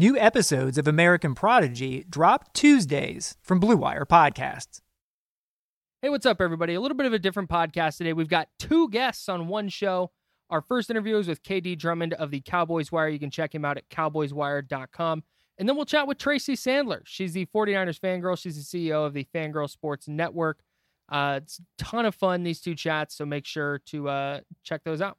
New episodes of American Prodigy drop Tuesdays from Blue Wire Podcasts. Hey, what's up, everybody? A little bit of a different podcast today. We've got two guests on one show. Our first interview is with KD Drummond of the Cowboys Wire. You can check him out at cowboyswire.com. And then we'll chat with Tracy Sandler. She's the 49ers fangirl. She's the CEO of the Fangirl Sports Network. Uh, it's a ton of fun, these two chats, so make sure to uh, check those out.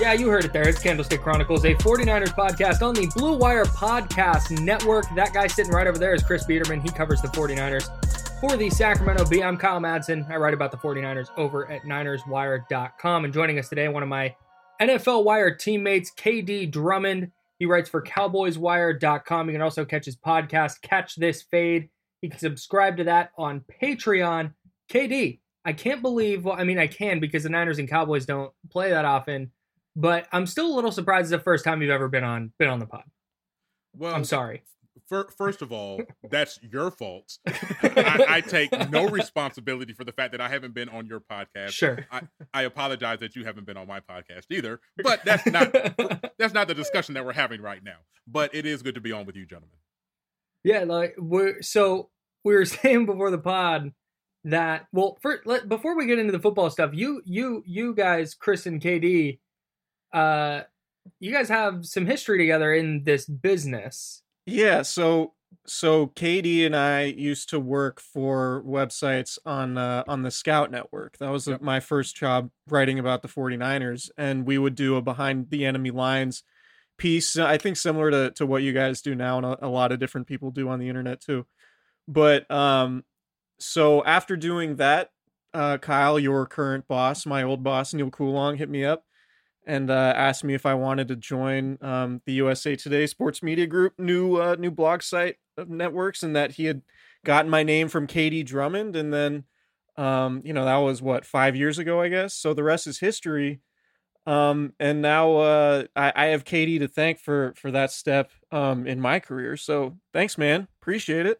Yeah, you heard it there. It's Candlestick Chronicles, a 49ers podcast on the Blue Wire Podcast Network. That guy sitting right over there is Chris Biderman. He covers the 49ers. For the Sacramento Bee, I'm Kyle Madsen. I write about the 49ers over at NinersWire.com. And joining us today, one of my NFL Wire teammates, KD Drummond. He writes for CowboysWire.com. You can also catch his podcast, Catch This Fade. You can subscribe to that on Patreon. KD, I can't believe, well, I mean, I can because the Niners and Cowboys don't play that often, but I'm still a little surprised it's the first time you've ever been on been on the pod. Well, I'm sorry. First of all, that's your fault. I, I, take no responsibility for the fact that I haven't been on your podcast. Sure. I, I apologize that you haven't been on my podcast either. But that's not that's not the discussion that we're having right now. But it is good to be on with you, gentlemen. Yeah, like we're so we were saying before the pod that well, for, let, before we get into the football stuff, you you you guys, Chris and KD, uh, you guys have some history together in this business. Yeah, so so KD and I used to work for websites on uh, on the Scout network. That was yep. my first job writing about the 49ers and we would do a behind the enemy lines piece I think similar to to what you guys do now and a, a lot of different people do on the internet too. But um so after doing that uh Kyle your current boss, my old boss Neil Coulong hit me up and uh, asked me if I wanted to join um, the USA Today Sports Media Group new uh, new blog site of networks, and that he had gotten my name from KD Drummond, and then um, you know that was what five years ago, I guess. So the rest is history. Um, and now uh, I, I have KD to thank for for that step um, in my career. So thanks, man. Appreciate it.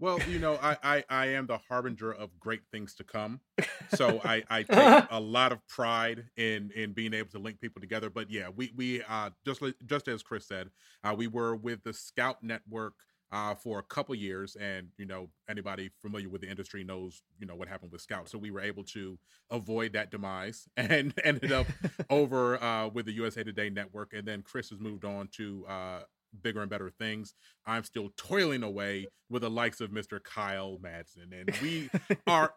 Well, you know, I, I, I am the harbinger of great things to come. So I, I take a lot of pride in in being able to link people together. But yeah, we we uh just just as Chris said, uh, we were with the Scout Network uh, for a couple years, and you know anybody familiar with the industry knows you know what happened with Scout. So we were able to avoid that demise and ended up over uh, with the USA Today network, and then Chris has moved on to uh, bigger and better things. I'm still toiling away with the likes of Mr. Kyle Madsen. And we are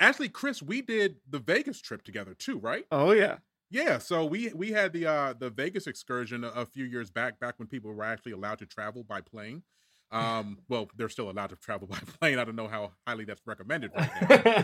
actually, Chris, we did the Vegas trip together too, right? Oh yeah. Yeah, so we we had the uh the Vegas excursion a, a few years back, back when people were actually allowed to travel by plane. Um, well, they're still allowed to travel by plane. I don't know how highly that's recommended right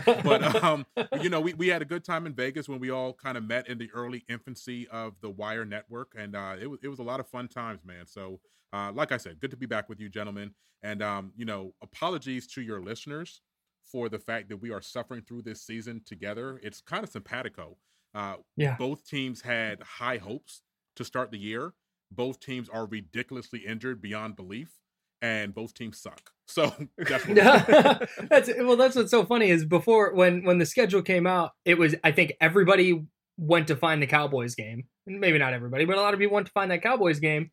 now, but um, you know, we, we had a good time in Vegas when we all kind of met in the early infancy of the Wire Network, and uh, it was it was a lot of fun times, man. So, uh, like I said, good to be back with you, gentlemen, and um, you know, apologies to your listeners for the fact that we are suffering through this season together. It's kind of simpatico. Uh, yeah, both teams had high hopes to start the year. Both teams are ridiculously injured beyond belief and both teams suck. So that's that's well. That's what's so funny is before when when the schedule came out, it was I think everybody went to find the Cowboys game. Maybe not everybody, but a lot of people went to find that Cowboys game.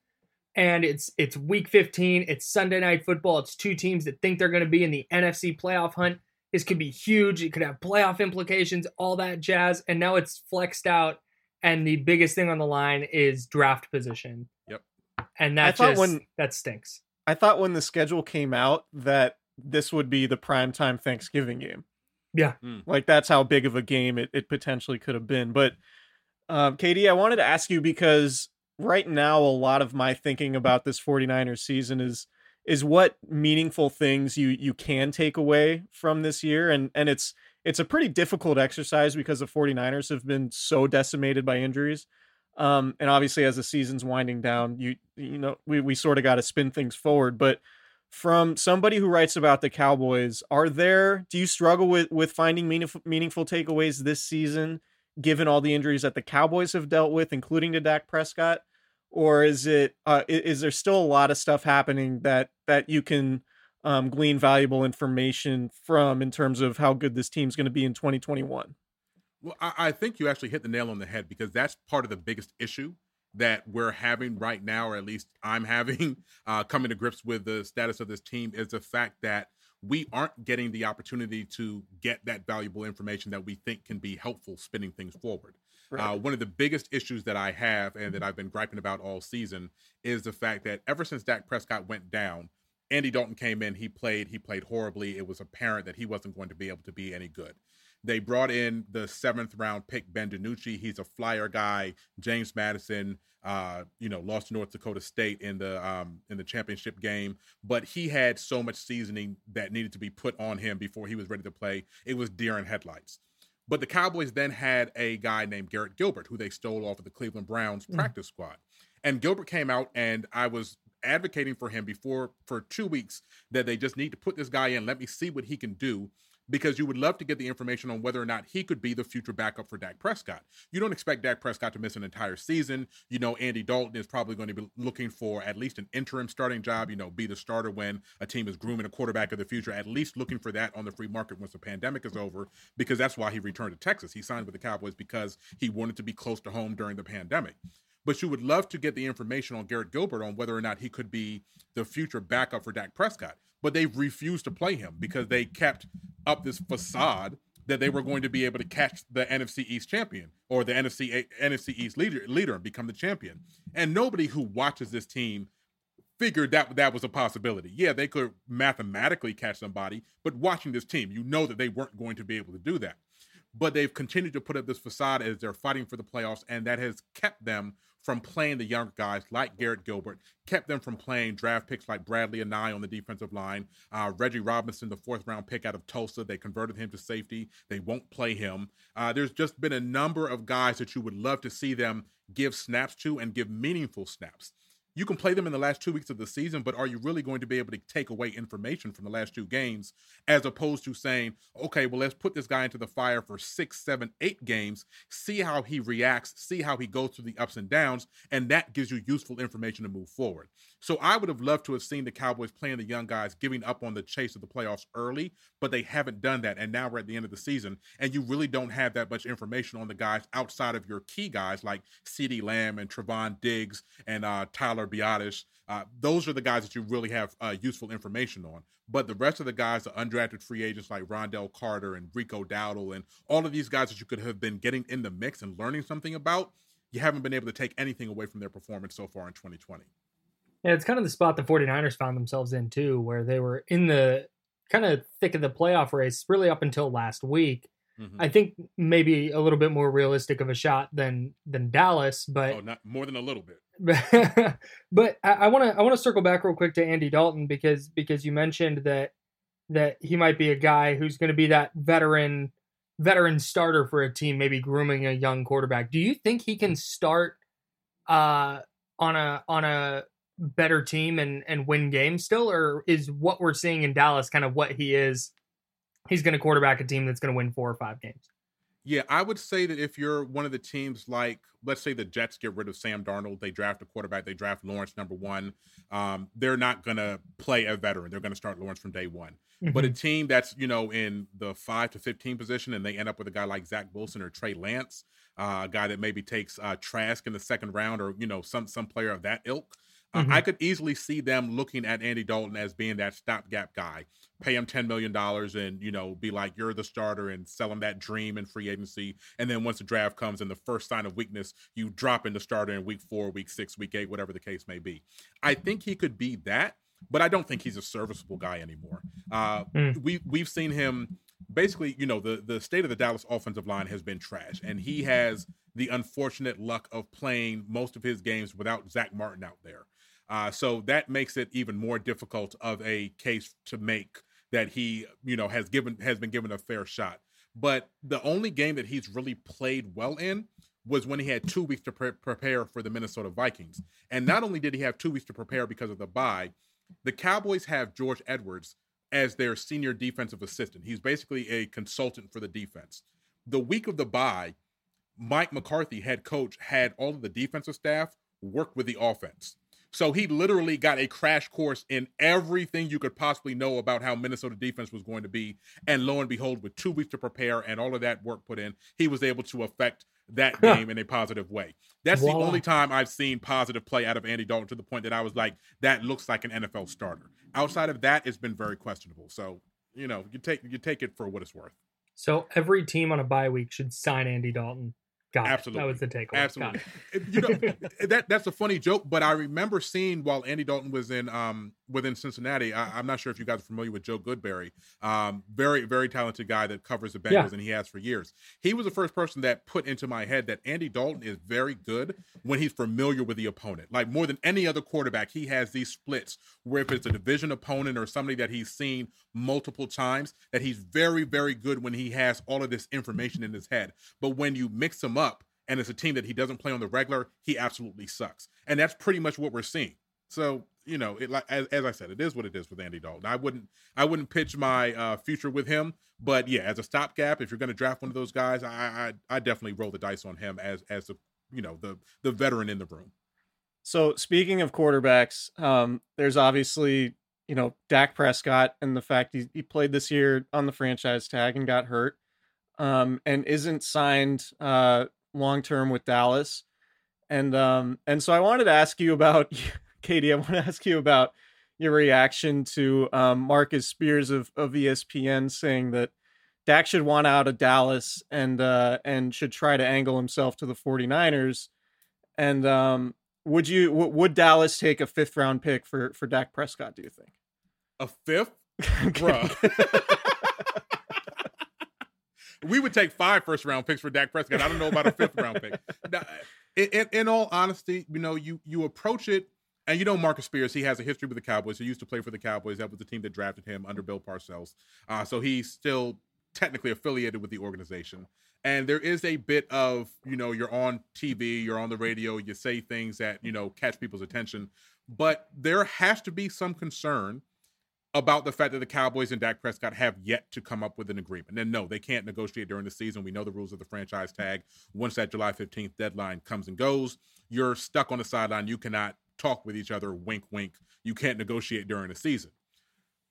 And it's it's week 15. It's Sunday night football. It's two teams that think they're going to be in the NFC playoff hunt. This could be huge. It could have playoff implications, all that jazz. And now it's flexed out, and the biggest thing on the line is draft position. Yep. And that just when, that stinks. I thought when the schedule came out that this would be the primetime Thanksgiving game. Yeah. Mm. Like that's how big of a game it, it potentially could have been. But um, KD, I wanted to ask you because right now a lot of my thinking about this 49ers season is is what meaningful things you you can take away from this year and and it's it's a pretty difficult exercise because the 49ers have been so decimated by injuries. Um, and obviously, as the season's winding down, you you know we we sort of got to spin things forward. But from somebody who writes about the Cowboys, are there? Do you struggle with with finding meaningful meaningful takeaways this season, given all the injuries that the Cowboys have dealt with, including to Dak Prescott? Or is it uh, is there still a lot of stuff happening that that you can um, glean valuable information from in terms of how good this team's going to be in 2021? Well, I, I think you actually hit the nail on the head because that's part of the biggest issue that we're having right now, or at least I'm having, uh, coming to grips with the status of this team, is the fact that we aren't getting the opportunity to get that valuable information that we think can be helpful spinning things forward. Uh, right. Uh, one of the biggest issues that I have and that I've been griping about all season is the fact that ever since Dak Prescott went down, Andy Dalton came in, he played, he played horribly. It was apparent that he wasn't going to be able to be any good. They brought in the seventh round pick Ben DiNucci. He's a flyer guy. James Madison, uh, you know, lost to North Dakota State in the um, in the championship game, but he had so much seasoning that needed to be put on him before he was ready to play. It was deer in headlights. But the Cowboys then had a guy named Garrett Gilbert, who they stole off of the Cleveland Browns mm. practice squad. And Gilbert came out, and I was advocating for him before for two weeks that they just need to put this guy in. Let me see what he can do because you would love to get the information on whether or not he could be the future backup for Dak Prescott. You don't expect Dak Prescott to miss an entire season. You know, Andy Dalton is probably going to be looking for at least an interim starting job, you know, be the starter when a team is grooming a quarterback of the future, at least looking for that on the free market once the pandemic is over, because that's why he returned to Texas. He signed with the Cowboys because he wanted to be close to home during the pandemic but you would love to get the information on Garrett Gilbert on whether or not he could be the future backup for Dak Prescott but they've refused to play him because they kept up this facade that they were going to be able to catch the NFC East champion or the NFC NFC East leader leader and become the champion. And nobody who watches this team figured that that was a possibility. Yeah, they could mathematically catch somebody, but watching this team, you know that they weren't going to be able to do that. But they've continued to put up this facade as they're fighting for the playoffs, and that has kept them from playing the younger guys like Garrett Gilbert, kept them from playing draft picks like Bradlee and Anae on the defensive line. Uh, Reggie Robinson, the fourth round pick out of Tulsa, they converted him to safety. They won't play him. Uh, there's just been a number of guys that you would love to see them give snaps to and give meaningful snaps. You can play them in the last two weeks of the season, but are you really going to be able to take away information from the last two games as opposed to saying, okay, well, let's put this guy into the fire for six, seven, eight games, see how he reacts, see how he goes through the ups and downs, and that gives you useful information to move forward. So I would have loved to have seen the Cowboys playing the young guys, giving up on the chase of the playoffs early, but they haven't done that. And now we're at the end of the season, and you really don't have that much information on the guys outside of your key guys like CeeDee Lamb and Trevon Diggs and uh, Tyler Biadasz. Uh, those are the guys that you really have uh, useful information on. But the rest of the guys, the undrafted free agents like Ron'Dell Carter and Rico Dowdle and all of these guys that you could have been getting in the mix and learning something about, you haven't been able to take anything away from their performance so far in 2020. Yeah, it's kind of the spot the 49ers found themselves in too, where they were in the kind of thick of the playoff race really up until last week. Mm-hmm. I think maybe a little bit more realistic of a shot than than Dallas, but oh, not more than a little bit. but I want to I want to circle back real quick to Andy Dalton because because you mentioned that that he might be a guy who's going to be that veteran veteran starter for a team, maybe grooming a young quarterback. Do you think he can start uh, on a on a better team and and win games still, or is what we're seeing in Dallas kind of what he is he's going to quarterback a team that's going to win four or five games. Yeah, I would say that if you're one of the teams like, let's say the Jets get rid of Sam Darnold, they draft a quarterback, they draft Lawrence number one. Um, they're not going to play a veteran. They're going to start Lawrence from day one. Mm-hmm. But a mm-hmm. team that's you know in the five to fifteen position, and they end up with a guy like Zach Wilson or Trey Lance, uh, a guy that maybe takes uh, Trask in the second round, or you know some some player of that ilk. Mm-hmm. I could easily see them looking at Andy Dalton as being that stopgap guy. Pay him ten million dollars and you know be like you're the starter and sell him that dream in free agency. And then once the draft comes and the first sign of weakness, you drop in the starter in week four, week six, week eight, whatever the case may be. I think he could be that, but I don't think he's a serviceable guy anymore. Uh, mm. We we've seen him basically. You know the the state of the Dallas offensive line has been trash, and he has the unfortunate luck of playing most of his games without Zack Martin out there. Uh, so that makes it even more difficult of a case to make that he, you know, has given has been given a fair shot. But the only game that he's really played well in was when he had two weeks to pre- prepare for the Minnesota Vikings. And not only did he have two weeks to prepare because of the bye, the Cowboys have George Edwards as their senior defensive assistant. He's basically a consultant for the defense. The week of the bye, Mike McCarthy, head coach, had all of the defensive staff work with the offense. So he literally got a crash course in everything you could possibly know about how Minnesota defense was going to be. And lo and behold, with two weeks to prepare and all of that work put in, he was able to affect that game in a positive way. That's the only time I've seen positive play out of Andy Dalton to the point that I was like, that looks like an NFL starter. Outside of that, it's been very questionable. So, you know, you take you take it for what it's worth. So every team on a bye week should sign Andy Dalton Got Absolutely. It. That was the takeaway. Absolutely. you know, that that's a funny joke, but I remember seeing while Andy Dalton was in um within Cincinnati. I, am not sure if you guys are familiar with Joe Goodberry. Um, very very talented guy that covers the Bengals yeah. and he has for years. He was the first person that put into my head that Andy Dalton is very good when he's familiar with the opponent. Like more than any other quarterback, he has these splits where if it's a division opponent or somebody that he's seen multiple times, that he's very very good when he has all of this information in his head. But when you mix him up up and it's a team that he doesn't play on the regular, he absolutely sucks. And that's pretty much what we're seeing. So, you know, it like as, as I said, it is what it is with Andy Dalton. I wouldn't I wouldn't pitch my uh, future with him, but yeah, as a stopgap, if you're going to draft one of those guys, I, I I definitely roll the dice on him as as the you know the the veteran in the room. So speaking of quarterbacks, um, there's obviously you know Dak Prescott and the fact he, he played this year on the franchise tag and got hurt um, and isn't signed uh, long term with Dallas. And um, and so I wanted to ask you about KD. I want to ask you about your reaction to um, Marcus Spears of, of ESPN saying that Dak should want out of Dallas and uh, and should try to angle himself to the 49ers. And um, would you w- would Dallas take a fifth round pick for for Dak Prescott? Do you think a fifth, bro? we would take five first round picks for Dak Prescott. I don't know about a fifth round pick. In, in, in, all honesty, you know, you you approach it, and you know Marcus Spears. He has a history with the Cowboys. He used to play for the Cowboys. That was the team that drafted him under Bill Parcells. Uh, so he's still technically affiliated with the organization. And there is a bit of, you know, you're on TV, you're on the radio, you say things that, you know, catch people's attention. But there has to be some concern about the fact that the Cowboys and Dak Prescott have yet to come up with an agreement. And no, they can't negotiate during the season. We know the rules of the franchise tag. Once that July 15th deadline comes and goes, you're stuck on the sideline. You cannot talk with each other, wink, wink. You can't negotiate during the season.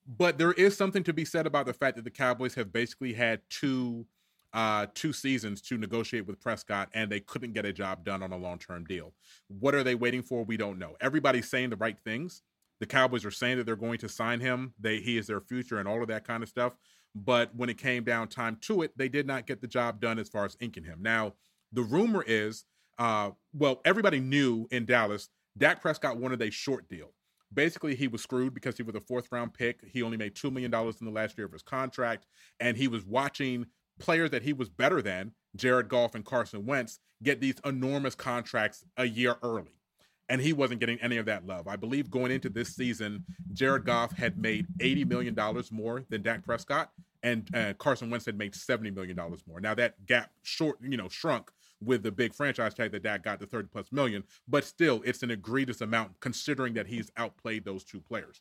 But there is something to be said about the fact that the Cowboys have basically had two uh, two seasons to negotiate with Prescott, and they couldn't get a job done on a long term deal. What are they waiting for? We don't know. Everybody's saying the right things. The Cowboys are saying that they're going to sign him. They he is their future and all of that kind of stuff. But when it came down time to it, they did not get the job done as far as inking him. Now, the rumor is, uh, well, everybody knew in Dallas, Dak Prescott wanted a short deal basically he was screwed because he was a fourth round pick. He only made $2 million in the last year of his contract. And he was watching players that he was better than, Jared Goff and Carson Wentz, get these enormous contracts a year early. And he wasn't getting any of that love. I believe going into this season, Jared Goff had made $80 million more than Dak Prescott, and uh, Carson Wentz had made $70 million more. Now that gap short, you know, shrunk with the big franchise tag that Dak got the 30 plus million, but still it's an egregious amount considering that he's outplayed those two players.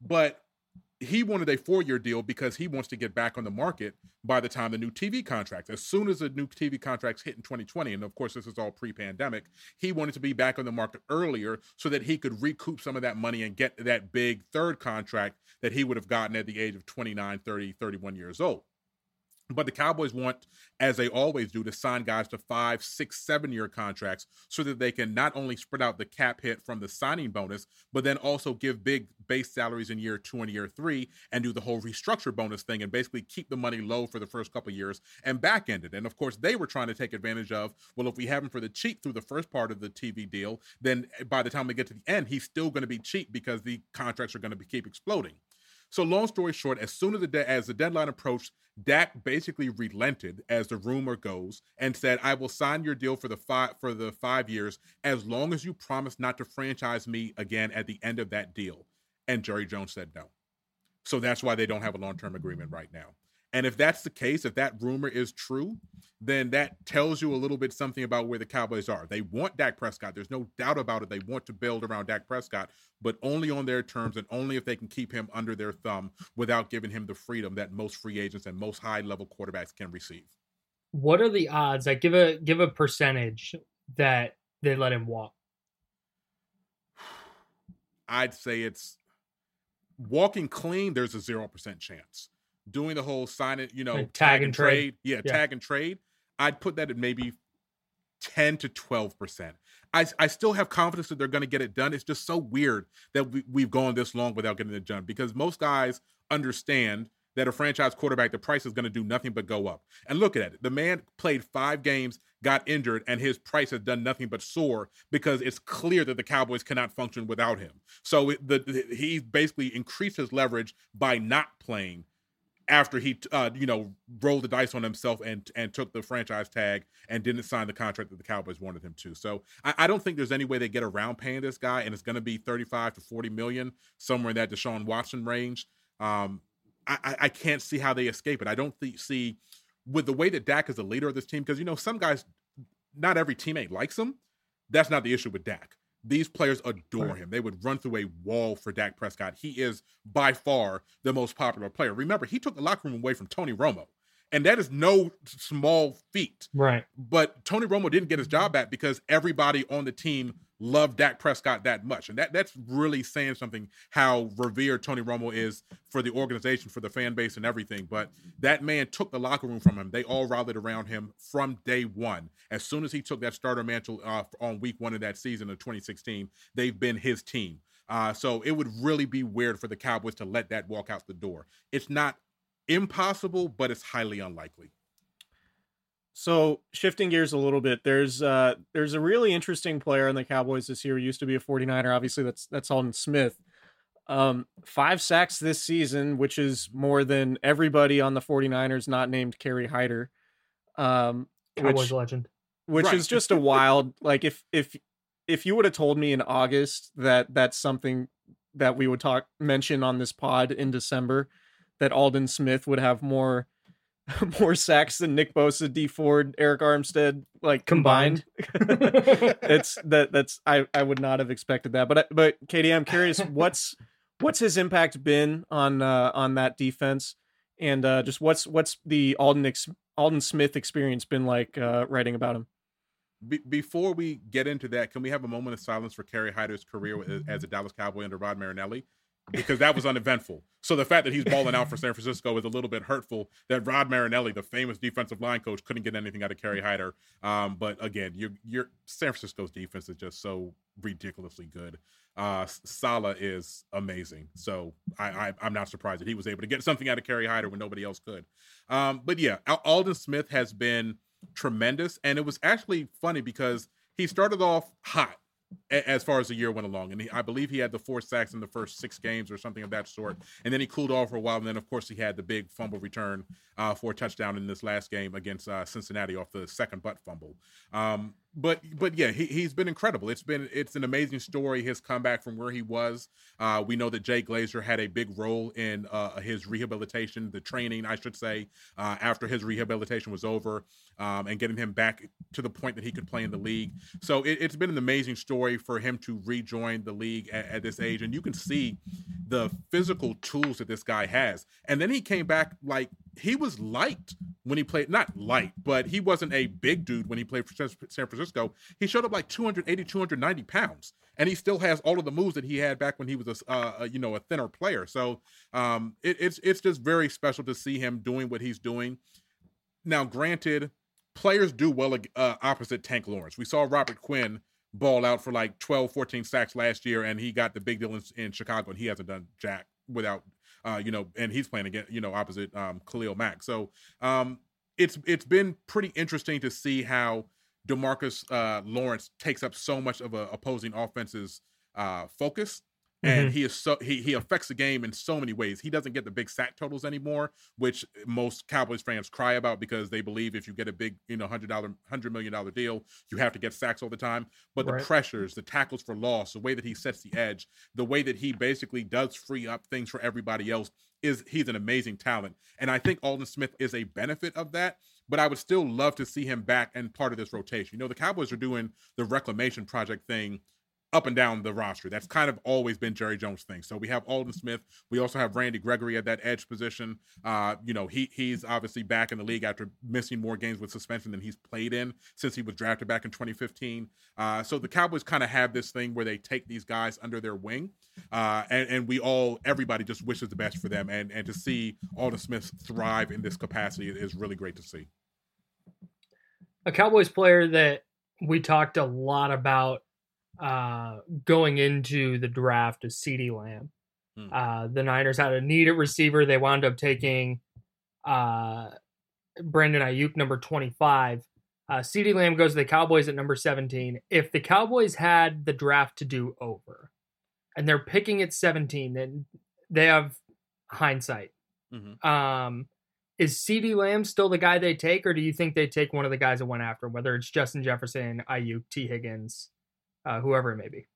But he wanted a four year deal because he wants to get back on the market by the time the new TV contracts. As soon as the new TV contracts hit in 2020, and of course, this is all pre pandemic, he wanted to be back on the market earlier so that he could recoup some of that money and get that big third contract that he would have gotten at the age of 29, 30, 31 years old. But the Cowboys want, as they always do, to sign guys to five, six, seven year contracts so that they can not only spread out the cap hit from the signing bonus, but then also give big base salaries in year two and year three and do the whole restructure bonus thing and basically keep the money low for the first couple years and back end it. And of course, they were trying to take advantage of, well, if we have him for the cheap through the first part of the TV deal, then by the time we get to the end, he's still going to be cheap because the contracts are going to keep exploding. So long story short, as soon as the de- as the deadline approached, Dak basically relented, as the rumor goes, and said, "I will sign your deal for the five for the five years as long as you promise not to franchise me again at the end of that deal." And Jerry Jones said no. So that's why they don't have a long term agreement right now. And if that's the case, if that rumor is true, then that tells you a little bit something about where the Cowboys are. They want Dak Prescott. There's no doubt about it. They want to build around Dak Prescott, but only on their terms and only if they can keep him under their thumb without giving him the freedom that most free agents and most high level quarterbacks can receive. What are the odds? Like give a give a percentage that they let him walk. I'd say it's walking clean, there's a zero percent chance doing the whole sign it, you know, like tag, tag, and trade. trade. Yeah, yeah, tag and trade. I'd put that at maybe 10 to 12%. I, I still have confidence that they're going to get it done. It's just so weird that we, we've gone this long without getting it done because most guys understand that a franchise quarterback, the price is going to do nothing but go up. And look at it. The man played five games, got injured, and his price has done nothing but soar because it's clear that the Cowboys cannot function without him. So it, the, the, he basically increased his leverage by not playing after he uh, you know rolled the dice on himself and and took the franchise tag and didn't sign the contract that the Cowboys wanted him to. So I, I don't think there's any way they get around paying this guy, and it's going to be 35 to 40 million somewhere in that Deshaun Watson range. Um, I, I can't see how they escape it. I don't th- see with the way that Dak is the leader of this team because you know some guys, not every teammate likes him. That's not the issue with Dak. These players adore him. They would run through a wall for Dak Prescott. He is by far the most popular player. Remember, he took the locker room away from Tony Romo. And that is no small feat. Right. But Tony Romo didn't get his job back because everybody on the team loved Dak Prescott that much. And that that's really saying something how revered Tony Romo is for the organization, for the fan base and everything. But that man took the locker room from him. They all rallied around him from day one. As soon as he took that starter mantle uh, on week one of that season of 2016, they've been his team. Uh, so it would really be weird for the Cowboys to let that walk out the door. It's not impossible, but it's highly unlikely. So shifting gears a little bit, there's uh there's a really interesting player in the Cowboys this year. He used to be a 49er. Obviously, that's that's Aldon Smith. Um, five sacks this season, which is more than everybody on the 49ers not named Kerry Hyder. Um, Cowboys which, legend. Which right. is just a wild like if if if you would have told me in August that that's something that we would talk mention on this pod in December that Aldon Smith would have more more sacks than Nick Bosa, Dee Ford, Arik Armstead, like combined. Combined. it's that that's I I would not have expected that. But but KD, I'm curious what's what's his impact been on uh on that defense, and uh just what's what's the Aldon ex- Aldon Smith experience been like uh writing about him. Be- before we get into that, can we have a moment of silence for Kerry Hyder's career as a Dallas Cowboy under Rod Marinelli? Because that was uneventful. So the fact that he's balling out for San Francisco is a little bit hurtful. That Rod Marinelli, the famous defensive line coach, couldn't get anything out of Kerry Hyder. Um, but again, your your San Francisco's defense is just so ridiculously good. Uh, Saleh is amazing. So I, I I'm not surprised that he was able to get something out of Kerry Hyder when nobody else could. Um, but yeah, Al- Aldon Smith has been tremendous, and it was actually funny because he started off hot as far as the year went along, and he, I believe he had the four sacks in the first six games or something of that sort, and then he cooled off for a while, and then of course he had the big fumble return uh, for a touchdown in this last game against uh, Cincinnati off the second butt fumble. Um, but but yeah, he, he's been incredible. It's been it's an amazing story. His comeback from where he was. Uh, we know that Jay Glazer had a big role in uh, his rehabilitation, the training, I should say, uh, after his rehabilitation was over, um, and getting him back to the point that he could play in the league. So it, it's been an amazing story for him to rejoin the league at, at this age, and you can see the physical tools that this guy has. And then he came back like he was light when he played, not light, but he wasn't a big dude when he played for San Francisco. He showed up like 280, 290 pounds, and he still has all of the moves that he had back when he was a, uh, a you know, a thinner player. So um, it, it's it's just very special to see him doing what he's doing. Now, granted, players do well uh, opposite Tank Lawrence. We saw Robert Quinn ball out for like 12, 14 sacks last year, and he got the big deal in, in Chicago, and he hasn't done jack without, uh, you know, and he's playing again, you know, opposite um, Khalil Mack. So um, it's it's been pretty interesting to see how Demarcus uh, Lawrence takes up so much of a opposing offense's uh, focus. And Mhm. he is so he he affects the game in so many ways. He doesn't get the big sack totals anymore, which most Cowboys fans cry about because they believe if you get a big, you know, hundred dollar, hundred million dollar deal, you have to get sacks all the time. But Right. the pressures, the tackles for loss, the way that he sets the edge, the way that he basically does free up things for everybody else is he's an amazing talent. And I think Aldon Smith is a benefit of that. But I would still love to see him back and part of this rotation. You know, the Cowboys are doing the reclamation project thing up and down the roster. That's kind of always been Jerry Jones' thing. So we have Aldon Smith. We also have Randy Gregory at that edge position. Uh, you know, he he's obviously back in the league after missing more games with suspension than he's played in since he was drafted back in 2015. Uh, so the Cowboys kind of have this thing where they take these guys under their wing, uh, and and we all everybody just wishes the best for them. And and to see Aldon Smith thrive in this capacity is really great to see. a Cowboys player that we talked a lot about uh, going into the draft is CeeDee Lamb. Hmm. Uh, the Niners had a need at receiver. They wound up taking uh, Brandon Aiyuk, number 25. Uh, CeeDee Lamb goes to the Cowboys at number 17. If the Cowboys had the draft to do over and they're picking at 17, then they have hindsight. Mhm. Um, is CeeDee Lamb still the guy they take, or do you think they take one of the guys that went after, whether it's Justin Jefferson, Aiyuk, Tee Higgins, uh, whoever it may be?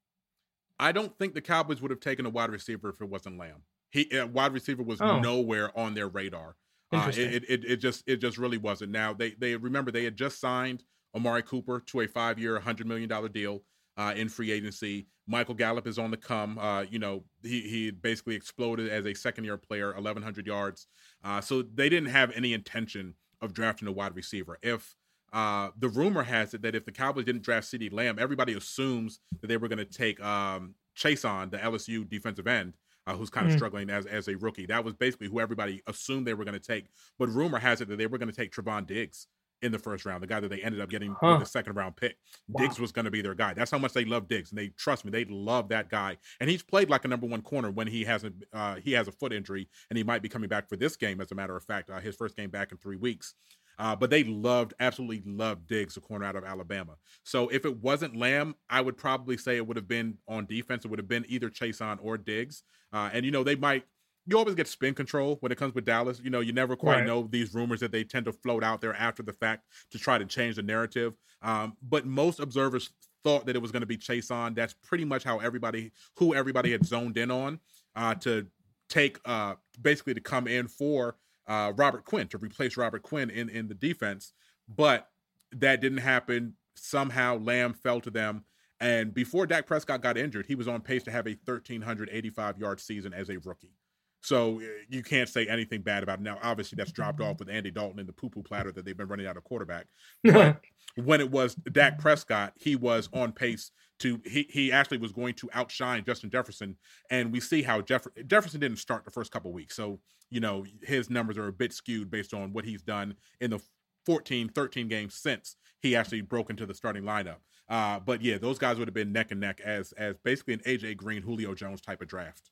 I don't think the Cowboys would have taken a wide receiver if it wasn't Lamb. He uh, wide receiver was Oh. nowhere on their radar. Uh, it, it it just it just really wasn't. Now they they remember they had just signed Amari Cooper to a five year, hundred million dollar deal uh, in free agency. Michael Gallup is on the come. Uh, you know he he basically exploded as a second year player, eleven hundred yards. Uh, so they didn't have any intention of drafting a wide receiver. If uh, the rumor has it that if the Cowboys didn't draft CeeDee Lamb, everybody assumes that they were going to take um, Chaisson the LSU defensive end, uh, who's kind of Mhm. struggling as as a rookie. That was basically who everybody assumed they were going to take. But rumor has it that they were going to take Trevon Diggs in the first round, the guy that they ended up getting Huh. with the second round pick. Diggs was going to be their guy. That's how much they love Diggs, and they trust me, they love that guy. And he's played like a number one corner when he hasn't. Uh, he has a foot injury, and he might be coming back for this game. As a matter of fact, uh, his first game back in three weeks. Uh, but they loved, absolutely loved Diggs, the corner out of Alabama. So if it wasn't Lamb, I would probably say it would have been on defense. It would have been either Chaisson or Diggs. Uh, and you know they might. You always get spin control when it comes with Dallas. You know you never quite Right. know these rumors that they tend to float out there after the fact to try to change the narrative. Um, but most observers thought that it was going to be Chaisson. That's pretty much how everybody, who everybody had zoned in on, uh, to take uh, basically to come in for uh, Robert Quinn to replace Robert Quinn in in the defense, but that didn't happen. Somehow Lamb fell to them. And before Dak Prescott got injured, he was on pace to have a 1,385 yard season as a rookie. So uh, you can't say anything bad about it. Now, obviously, that's dropped off with Andy Dalton and the poo poo platter that they've been running out of quarterback. But when it was Dak Prescott, he was on pace to, he, he actually was going to outshine Justin Jefferson. And we see how Jeff, Jefferson didn't start the first couple weeks. So, you know, his numbers are a bit skewed based on what he's done in the 14, 13 games since he actually broke into the starting lineup. Uh, but yeah, those guys would have been neck and neck as as basically an AJ Green, Julio Jones type of draft.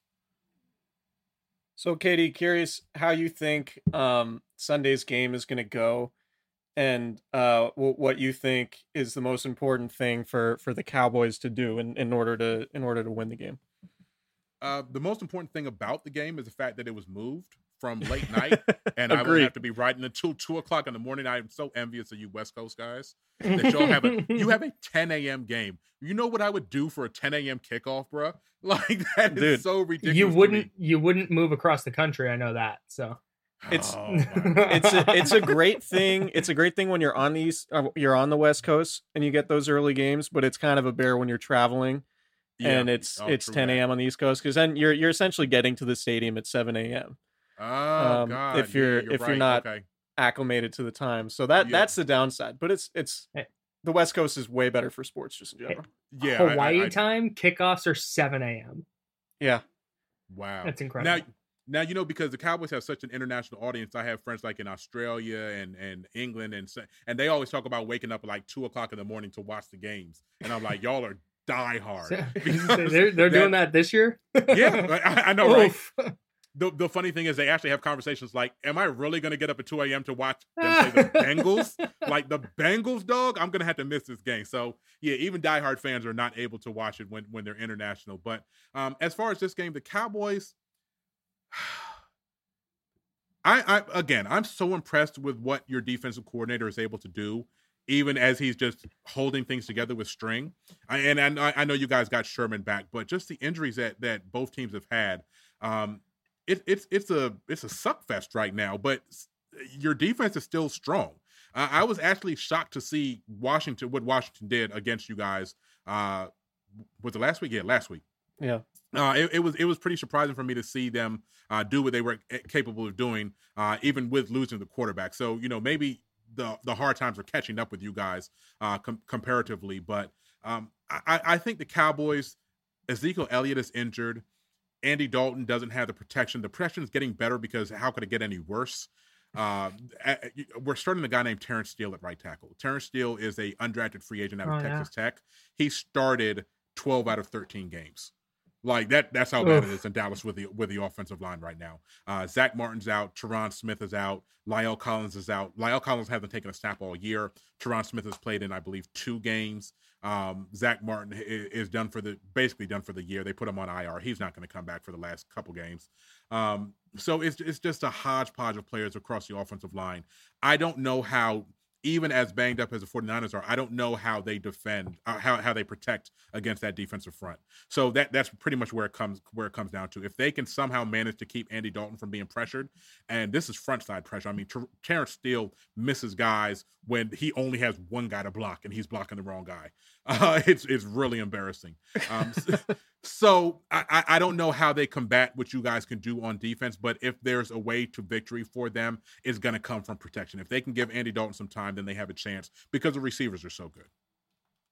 So, KD, curious how you think um, Sunday's game is going to go, and uh, w- what you think is the most important thing for for the Cowboys to do in, in order to in order to win the game. Uh, the most important thing about the game is the fact that it was moved from late night, and I will have to be riding until two o'clock in the morning. I am so envious of you West Coast guys that y'all have a you have a 10 a.m. game. You know what I would do for a 10 a.m. kickoff, bro? Like that is Dude, so ridiculous. You wouldn't you wouldn't move across the country. I know that. So It's Oh, it's a, it's a great thing. It's a great thing when you're on the east, uh, you're on the West Coast and you get those early games. But it's kind of a bear when you're traveling, Yeah. and it's Oh, it's 10 a.m. on the East Coast because then you're you're essentially getting to the stadium at 7 a.m. Oh um, God! if you're, yeah, if you're not okay. acclimated to the time. So that Yeah. that's the downside. But it's it's the West Coast is way better for sports just in general. yeah, I- I- Hawaii I- time kickoffs are seven a.m. Yeah. Wow, That's incredible. Now, now you know because the Cowboys have such an international audience. I have friends like in Australia and and England and and they always talk about waking up at like two o'clock in the morning to watch the games. And I'm like, y'all are die hard. they're they're doing that this year. yeah, I, I know, right? The, the funny thing is, they actually have conversations like, "Am I really going to get up at two a.m. to watch them play the Bengals? like the Bengals, dog? I'm going to have to miss this game." So yeah, even diehard fans are not able to watch it when when they're international. But um, as far as this game, the Cowboys, I, I again, I'm so impressed with what your defensive coordinator is able to do, even as he's just holding things together with string. I, and I, I know you guys got Sherman back, but just the injuries that that both teams have had, um, it, it's it's a it's a suck fest right now. But your defense is still strong. Uh, I was actually shocked to see Washington what Washington did against you guys. Uh, was it last week? Yeah, last week. Yeah. Uh, it, it was it was pretty surprising for me to see them uh, do what they were capable of doing, uh, even with losing the quarterback. So you know maybe the the hard times are catching up with you guys uh, com- comparatively, but um, I, I think the Cowboys, Ezekiel Elliott is injured. Andy Dalton doesn't have the protection. The protection is getting better because how could it get any worse? Uh, we're starting a guy named Terence Steele at right tackle. Terence Steele is a undrafted free agent out of Oh, yeah. Texas Tech. He started 12 out of 13 games. Like that, that's how bad it Oof. in Dallas with the with the offensive line right now. Uh, Zack Martin's out, Tyron Smith is out, La'el Collins is out. La'el Collins hasn't taken a snap all year. Tyron Smith has played in, I believe, two games. Um, Zack Martin is done for the basically done for the year. They put him on IR. He's not going to come back for the last couple games. Um, so it's it's just a hodgepodge of players across the offensive line. I don't know how even as banged up as the 49ers are, I don't know how they defend, uh, how how they protect against that defensive front. So that that's pretty much where it comes where it comes down to. If they can somehow manage to keep Andy Dalton from being pressured, and this is front side pressure. I mean, Ter- Terence Steele misses guys when he only has one guy to block, and he's blocking the wrong guy. Uh, it's it's really embarrassing. Um, so I, I I don't know how they combat what you guys can do on defense, but if there's a way to victory for them, it's going to come from protection. If they can give Andy Dalton some time, then they have a chance because the receivers are so good.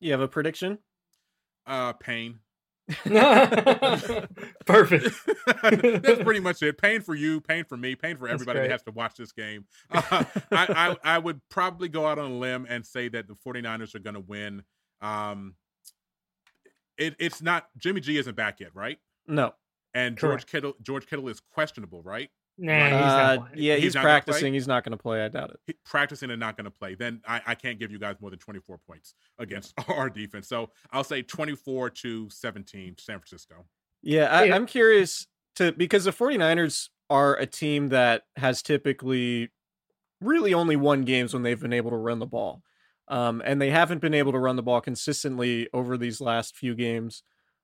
You have a prediction? Uh, pain. Perfect. That's pretty much it. Pain for you, pain for me, pain for everybody that has to watch this game. Uh, I, I I would probably go out on a limb and say that the 49ers are going to win. Um, it, it's not Jimmy G isn't back yet, right? No. And George Correct. Kittle George Kittle is questionable, right? Nah, Right. he's not Uh, playing. yeah, He's he's, not gonna practicing. He's not going to play. I doubt it. He- practicing and not going to play, then I, I can't give you guys more than 24 points against our defense. So I'll say 24 to 17, San Francisco. Yeah, I, Yeah. I'm curious to because the 49ers are a team that has typically really only won games when they've been able to run the ball. Um, and they haven't been able to run the ball consistently over these last few games.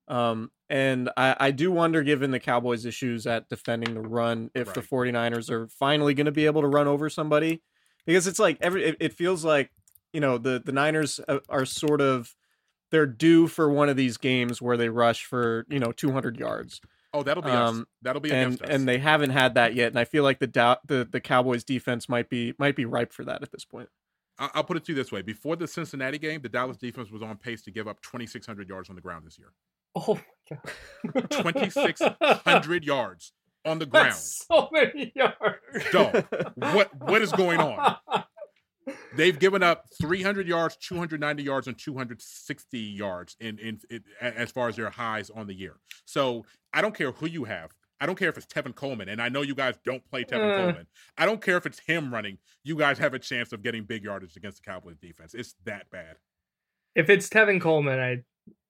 Um, and I, I do wonder, given the Cowboys' issues at defending the run, if Right. the 49ers are finally going to be able to run over somebody. Because it's like every, it, it feels like, you know, the, the Niners uh, are sort of, they're due for one of these games where they rush for, you know, 200 yards. Oh, that'll be us. Um, That'll be and us. and they haven't had that yet, and I feel like the Dow- the the Cowboys defense might be might be ripe for that at this point. I'll put it to you this way: before the Cincinnati game, the Dallas defense was on pace to give up 2,600 yards on the ground this year. Oh my god. 2,600 yards on the ground. That's so many yards. Dog, what what is going on? They've given up 300 yards, 290 yards, and 260 yards in, in, in as far as their highs on the year. So I don't care who you have. I don't care if it's Tevin Coleman, and I know you guys don't play Tevin Uh. Coleman. I don't care if it's him running. You guys have a chance of getting big yardage against the Cowboys defense. It's that bad. If it's Tevin Coleman, I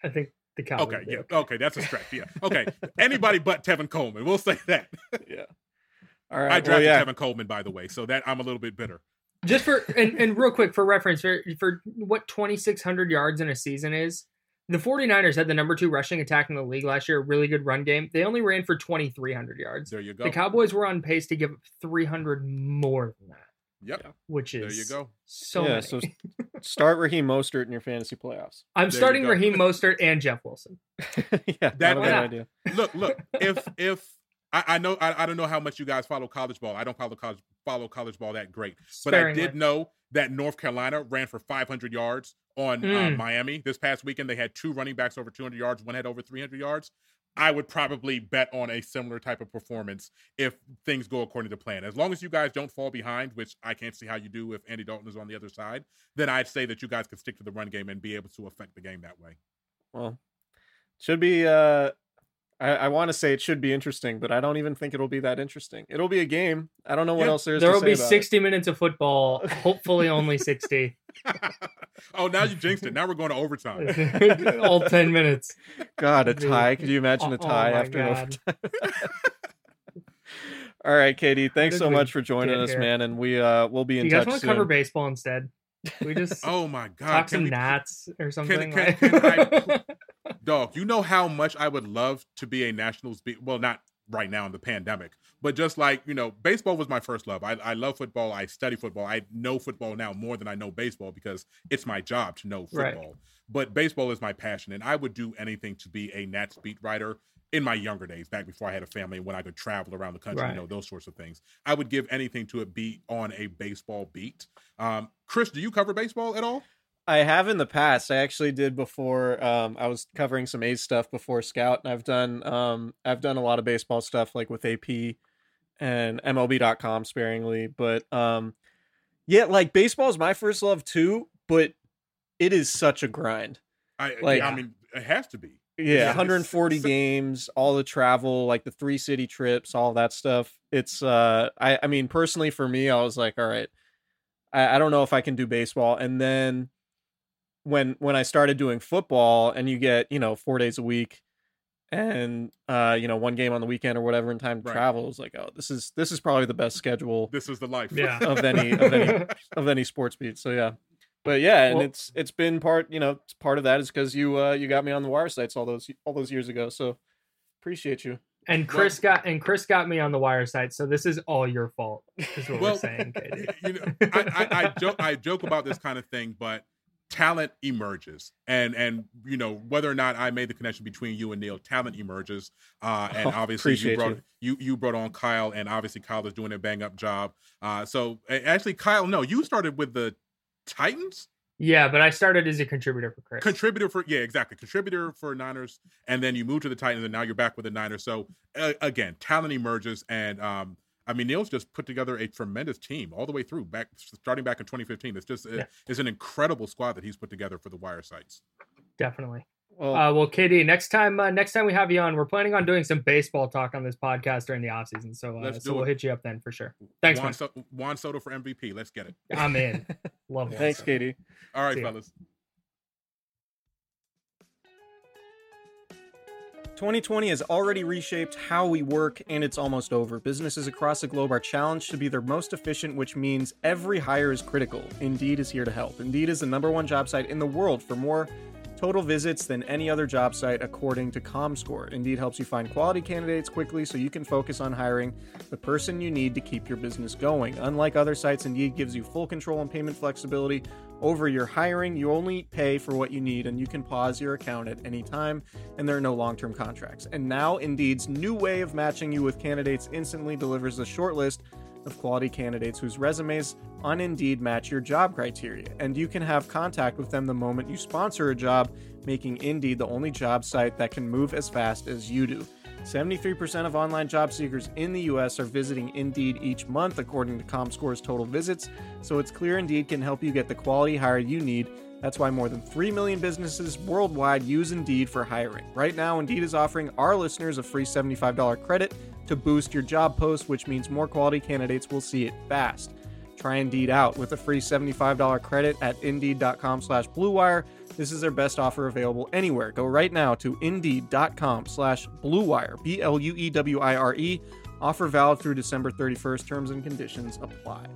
I think the Cowboys. Okay, yeah, okay, that's a stretch. Yeah, okay. Anybody but Tevin Coleman. We'll say that. yeah. All right. I well, drafted yeah. Tevin Coleman, by the way, so that I'm a little bit bitter. Just for and, and real quick for reference for for what 2600 yards in a season is. The 49ers had the number 2 rushing attack in the league last year, a really good run game. They only ran for 2300 yards. There you go. The Cowboys were on pace to give up 300 more than that, Yep. which is There you go. So yeah, many. so start Raheem Mostert in your fantasy playoffs. I'm There starting go. Raheem Mostert and Jeff Wilson. yeah, That- not a good idea. look, look. If if I, I know I, I don't know how much you guys follow college ball. I don't follow college follow college ball that great, but I did know that North Carolina ran for 500 yards on uh, Mm. Miami this past weekend. They had two running backs over 200 yards. One had over 300 yards. I would probably bet on a similar type of performance if things go according to plan. As long as you guys don't fall behind, which I can't see how you do if Andy Dalton is on the other side, then I'd say that you guys could stick to the run game and be able to affect the game that way. Well, should be. uh I, I want to say it should be interesting, but I don't even think it'll be that interesting. It'll be a game. I don't know what Yeah, else there is. There to will say be about it. 60 minutes of football, hopefully only 60. oh, now you jinxed it. Now we're going to overtime. All 10 minutes. God, a tie. Could you imagine a Oh- oh tie after an God. overtime? All right, KD. Thanks so much for joining us, here? man. And we uh we'll be in you guys want to cover baseball instead? We just Oh my god! talk Can some we- Nats or something. can- can I- Dog, you know how much I would love to be a Nationals beat. Well, not right now in the pandemic, but just like you know, baseball was my first love. I, I love football. I study football. I know football now more than I know baseball because it's my job to know Right. football. But baseball is my passion, and I would do anything to be a Nats beat writer in my younger days, back before I had a family, when I could travel around the country, Right. you know, those sorts of things. I would give anything to it be on a baseball beat. Um, Chris, do you cover baseball at all? I have in the past. I actually did before. Um, I was covering some A's stuff before Scout, and I've done um, I've done a lot of baseball stuff like with AP and MLB.com sparingly. But um, yeah, like baseball is my first love too. But it is such a grind. I, Like- I mean, it has to be. Yeah, Yeah, 140 it's- games, all the travel, like the three city trips, all that stuff. It's uh I I mean personally for me, I was like, all right, I, I don't know if I can do baseball. And then when when I started doing football and you get, you know, four days a week and uh, you know, one game on the weekend or whatever in time to Right. travel, it was like, oh, this is this is probably the best schedule This is the life. Yeah. of any of any of any sports beat. So yeah. But yeah, and Well- it's it's been part, you know, it's part of that is because you uh you got me on the wire sites all those all those years ago. So appreciate you. and Chris got and Chris got me on the wire site, so this is all your fault. Is what Well, we're saying, KD. you know, I, I, I joke I joke about this kind of thing, but talent emerges, and and you know whether or not I made the connection between you and Neil, talent emerges, uh, and Oh, obviously you brought you. you. you brought on Kyle, and obviously Kyle is doing a bang up job. Uh, so actually, Kyle, no, you started with the Titans. Yeah, but I started as a contributor for Chris. contributor for yeah exactly contributor for niners and then you move to the titans and now you're back with the niners so uh, again talent emerges and um i mean neil's just put together a tremendous team all the way through back starting back in 2015 it's just Yeah. it's an incredible squad that he's put together for the wire sites Definitely. Well, Uh, well, KD, next time uh, next time we have you on, we're planning on doing some baseball talk on this podcast during the off season. So, uh, so we'll hit you up then for sure. Thanks, juan, man. so- juan soto for mvp let's get it I'm in. Love it. Thanks, KD. all right See ya. fellas 2020 has already reshaped how we work, and it's almost over. Businesses across the globe are challenged to be their most efficient, which means every hire is critical. Indeed is here to help. Indeed is the number one job site in the world for more total visits than any other job site, according to ComScore. Indeed helps you find quality candidates quickly so you can focus on hiring the person you need to keep your business going. Unlike other sites, Indeed gives you full control and payment flexibility over your hiring. You only pay for what you need, and you can pause your account at any time, and there are no long term contracts. And now, Indeed's new way of matching you with candidates instantly delivers a short list of quality candidates whose resumes on Indeed match your job criteria, and you can have contact with them the moment you sponsor a job, making Indeed the only job site that can move as fast as you do. 73% of online job seekers in the US are visiting Indeed each month, according to ComScore's total visits, so it's clear Indeed can help you get the quality hire you need. That's why more than 3 million businesses worldwide use Indeed for hiring. Right now, Indeed is offering our listeners a free $75 credit to boost your job post, which means more quality candidates will see it fast. Try Indeed out with a free $75 credit at Indeed.com slash BlueWire. This is their best offer available anywhere. Go right now to Indeed.com slash BlueWire, B-L-U-E-W-I-R-E. Offer valid through December 31st. Terms and conditions apply.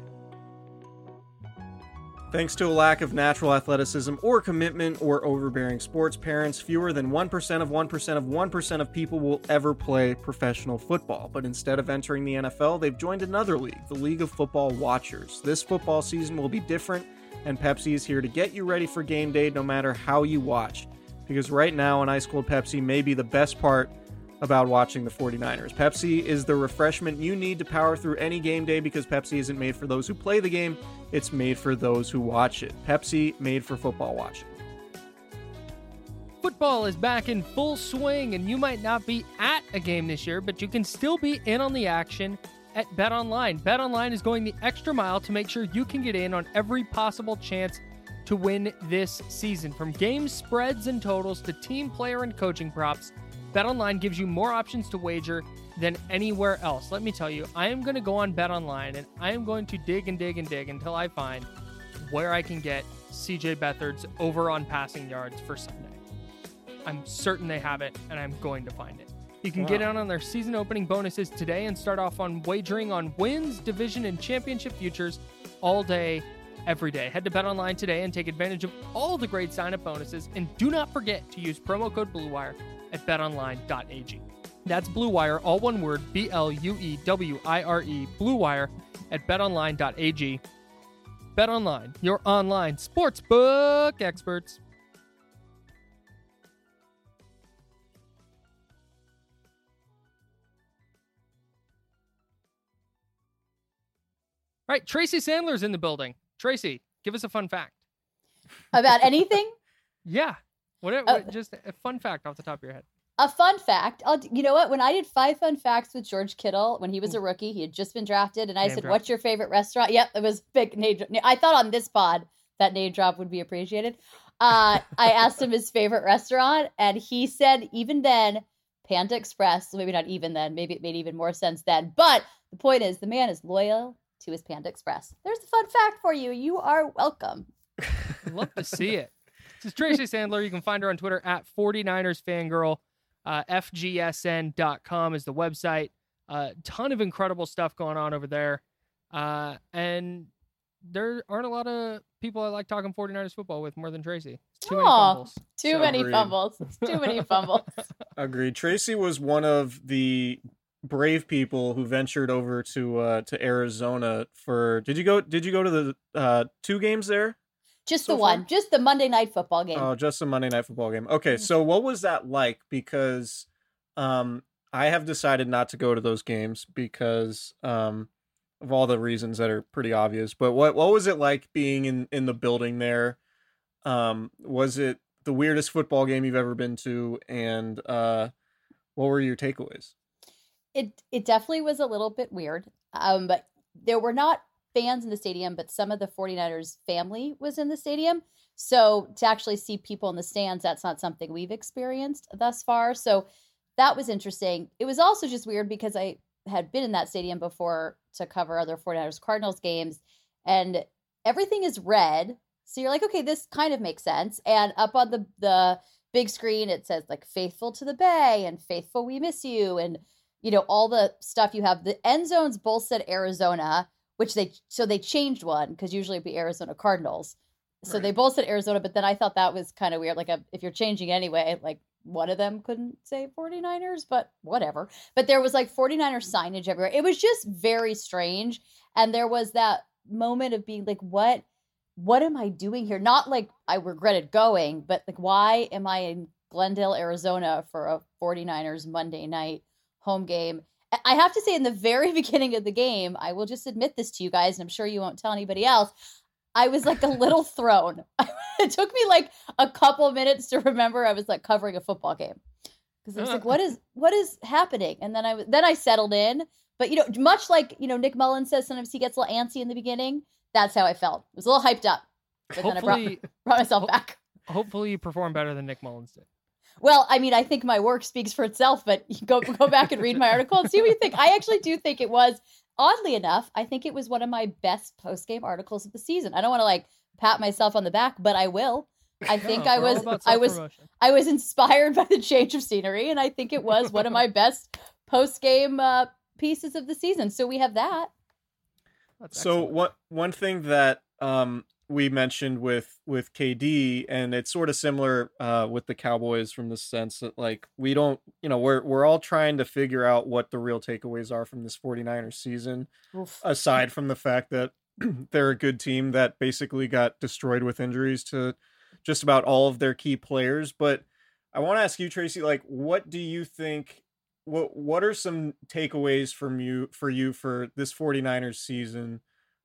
Thanks to a lack of natural athleticism or commitment or overbearing sports parents, fewer than 1% of 1% of 1% of people will ever play professional football. But instead of entering the NFL, they've joined another league, the League of Football Watchers. This football season will be different, and Pepsi is here to get you ready for game day no matter how you watch. Because right now, an ice cold Pepsi may be the best part about watching the 49ers. Pepsi is the refreshment you need to power through any game day because Pepsi isn't made for those who play the game, it's made for those who watch it. Pepsi, made for football watching. Football is back in full swing, and you might not be at a game this year, but you can still be in on the action at Bet Online. Bet Online is going the extra mile to make sure you can get in on every possible chance to win this season. From game spreads and totals to team player and coaching props, BetOnline gives you more options to wager than anywhere else. Let me tell you, I am going to go on BetOnline and I am going to dig and dig and dig until I find where I can get CJ Beathard's over on passing yards for Sunday. I'm certain they have it and I'm going to find it. You can wow. get in on their season opening bonuses today and start off on wagering on wins, division, and championship futures all day, every day. Head to BetOnline today and take advantage of all the great sign up bonuses. And do not forget to use promo code BLUEWIRE at betonline.ag. That's Blue Wire, all one word, B L U E W I R E, Blue Wire at betonline.ag. BetOnline, your online sportsbook experts. All right, Tracy Sandler's in the building. Tracy, give us a fun fact. About anything? yeah. What, uh, just a fun fact off the top of your head. A fun fact. I'll, you know what? When I did five fun facts with George Kittle when he was a rookie, he had just been drafted, and I name said, drop. "What's your favorite restaurant?" Yep, it was big name. I thought on this pod that name drop would be appreciated. Uh, I asked him his favorite restaurant, and he said even then, Panda Express. Maybe not even then. Maybe it made even more sense then. But the point is, the man is loyal to his Panda Express. There's a fun fact for you. You are welcome. Love to see it. This is Tracy Sandler. You can find her on Twitter at 49ers Fangirl. Uh, FGSN.com is the website. A uh, ton of incredible stuff going on over there. Uh, and there aren't a lot of people I like talking 49ers football with more than Tracy. It's too many fumbles. Too so many agreed. fumbles. too many fumbles. Agreed. Tracy was one of the brave people who ventured over to uh to Arizona for did you go did you go to the uh two games there? Just so the one, just the Monday night football game. Oh, just the Monday night football game. Okay, mm-hmm. so what was that like? Because um, I have decided not to go to those games because um, of all the reasons that are pretty obvious. But what what was it like being in in the building there? Um, was it the weirdest football game you've ever been to? And uh, what were your takeaways? It it definitely was a little bit weird. Um, but there were not fans in the stadium, but some of the 49ers family was in the stadium. So to actually see people in the stands, that's not something we've experienced thus far. So that was interesting. It was also just weird because I had been in that stadium before to cover other 49ers Cardinals games and everything is red. So you're like, okay, this kind of makes sense. And up on the the big screen it says like faithful to the bay and faithful we miss you and you know all the stuff you have the end zones both said Arizona which they so they changed one because usually it'd be Arizona Cardinals. So right. they both said Arizona, but then I thought that was kind of weird. Like, a, if you're changing anyway, like one of them couldn't say 49ers, but whatever. But there was like 49er mm. signage everywhere. It was just very strange. And there was that moment of being like, what? What am I doing here? Not like I regretted going, but like, why am I in Glendale, Arizona for a 49ers Monday night home game? I have to say, in the very beginning of the game, I will just admit this to you guys, and I'm sure you won't tell anybody else. I was like a little thrown. it took me like a couple minutes to remember I was like covering a football game because I was like, "What is what is happening?" And then I then I settled in. But you know, much like you know, Nick Mullens says sometimes he gets a little antsy in the beginning. That's how I felt. I was a little hyped up, but hopefully, then I brought, brought myself back. Hopefully, you perform better than Nick Mullens did. Well, I mean, I think my work speaks for itself, but go go back and read my article and see what you think. I actually do think it was oddly enough, I think it was one of my best post game articles of the season. I don't want to like pat myself on the back, but I will. I think I was I was I was inspired by the change of scenery, and I think it was one of my best post game uh, pieces of the season. So we have that. That's so what one thing that um, we mentioned with with KD, and it's sort of similar uh, with the Cowboys from the sense that like we don't, you know, we're we're all trying to figure out what the real takeaways are from this 49ers season, Oof. aside from the fact that they're a good team that basically got destroyed with injuries to just about all of their key players. But I want to ask you, Tracy, like, what do you think? What what are some takeaways from you for you for this 49ers season?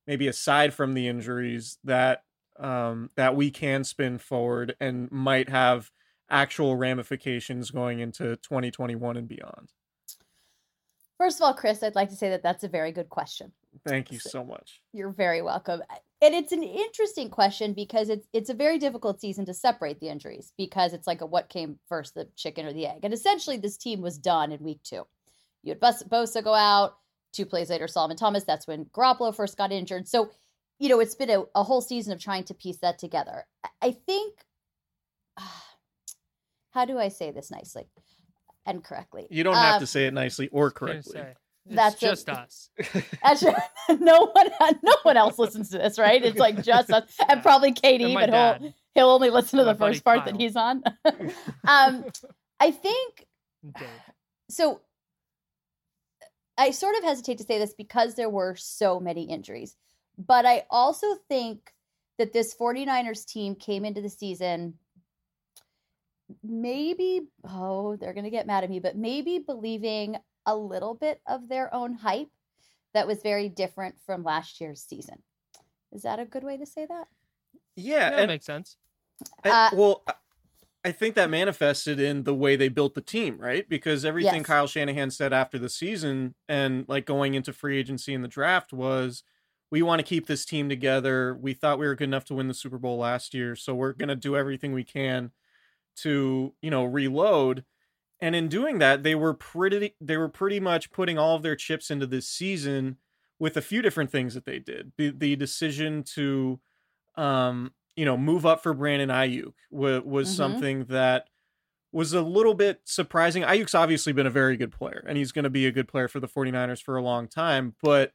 Maybe aside from the injuries that um, that we can spin forward and might have actual ramifications going into 2021 and beyond? First of all, Chris, I'd like to say that that's a very good question. Thank you so much. You're very welcome. And it's an interesting question because it's it's a very difficult season to separate the injuries because it's like a what came first, the chicken or the egg. And essentially, this team was done in week two. You had Bosa go out. Two plays later, Solomon Thomas. That's when Garoppolo first got injured. So, you know, it's been a, a whole season of trying to piece that together. I think, uh, how do I say this nicely and correctly? You don't have to say it nicely or correctly. That's just a, us. no one, no one else listens to this, right? It's like just us, and probably KD, but he'll he'll only listen to the first part Kyle. that he's on. um, I think. So I sort of hesitate to say this because there were so many injuries, but I also think that this 49ers team came into the season maybe, oh, they're going to get mad at me, but maybe believing a little bit of their own hype that was very different from last year's season. Is that a good way to say that? Yeah, that makes sense. Uh, well, I think that manifested in the way they built the team, right? Because everything yes. Kyle Shanahan said after the season and like going into free agency and the draft was we want to keep this team together. We thought we were good enough to win the Super Bowl last year, so we're going to do everything we can to, you know, reload. And in doing that, they were pretty they were pretty much putting all of their chips into this season with a few different things that they did. The the decision to um you know, move up for Brandon Aiyuk was, was mm-hmm. something that was a little bit surprising. Aiyuk's obviously been a very good player, and he's going to be a good player for the 49ers for a long time, but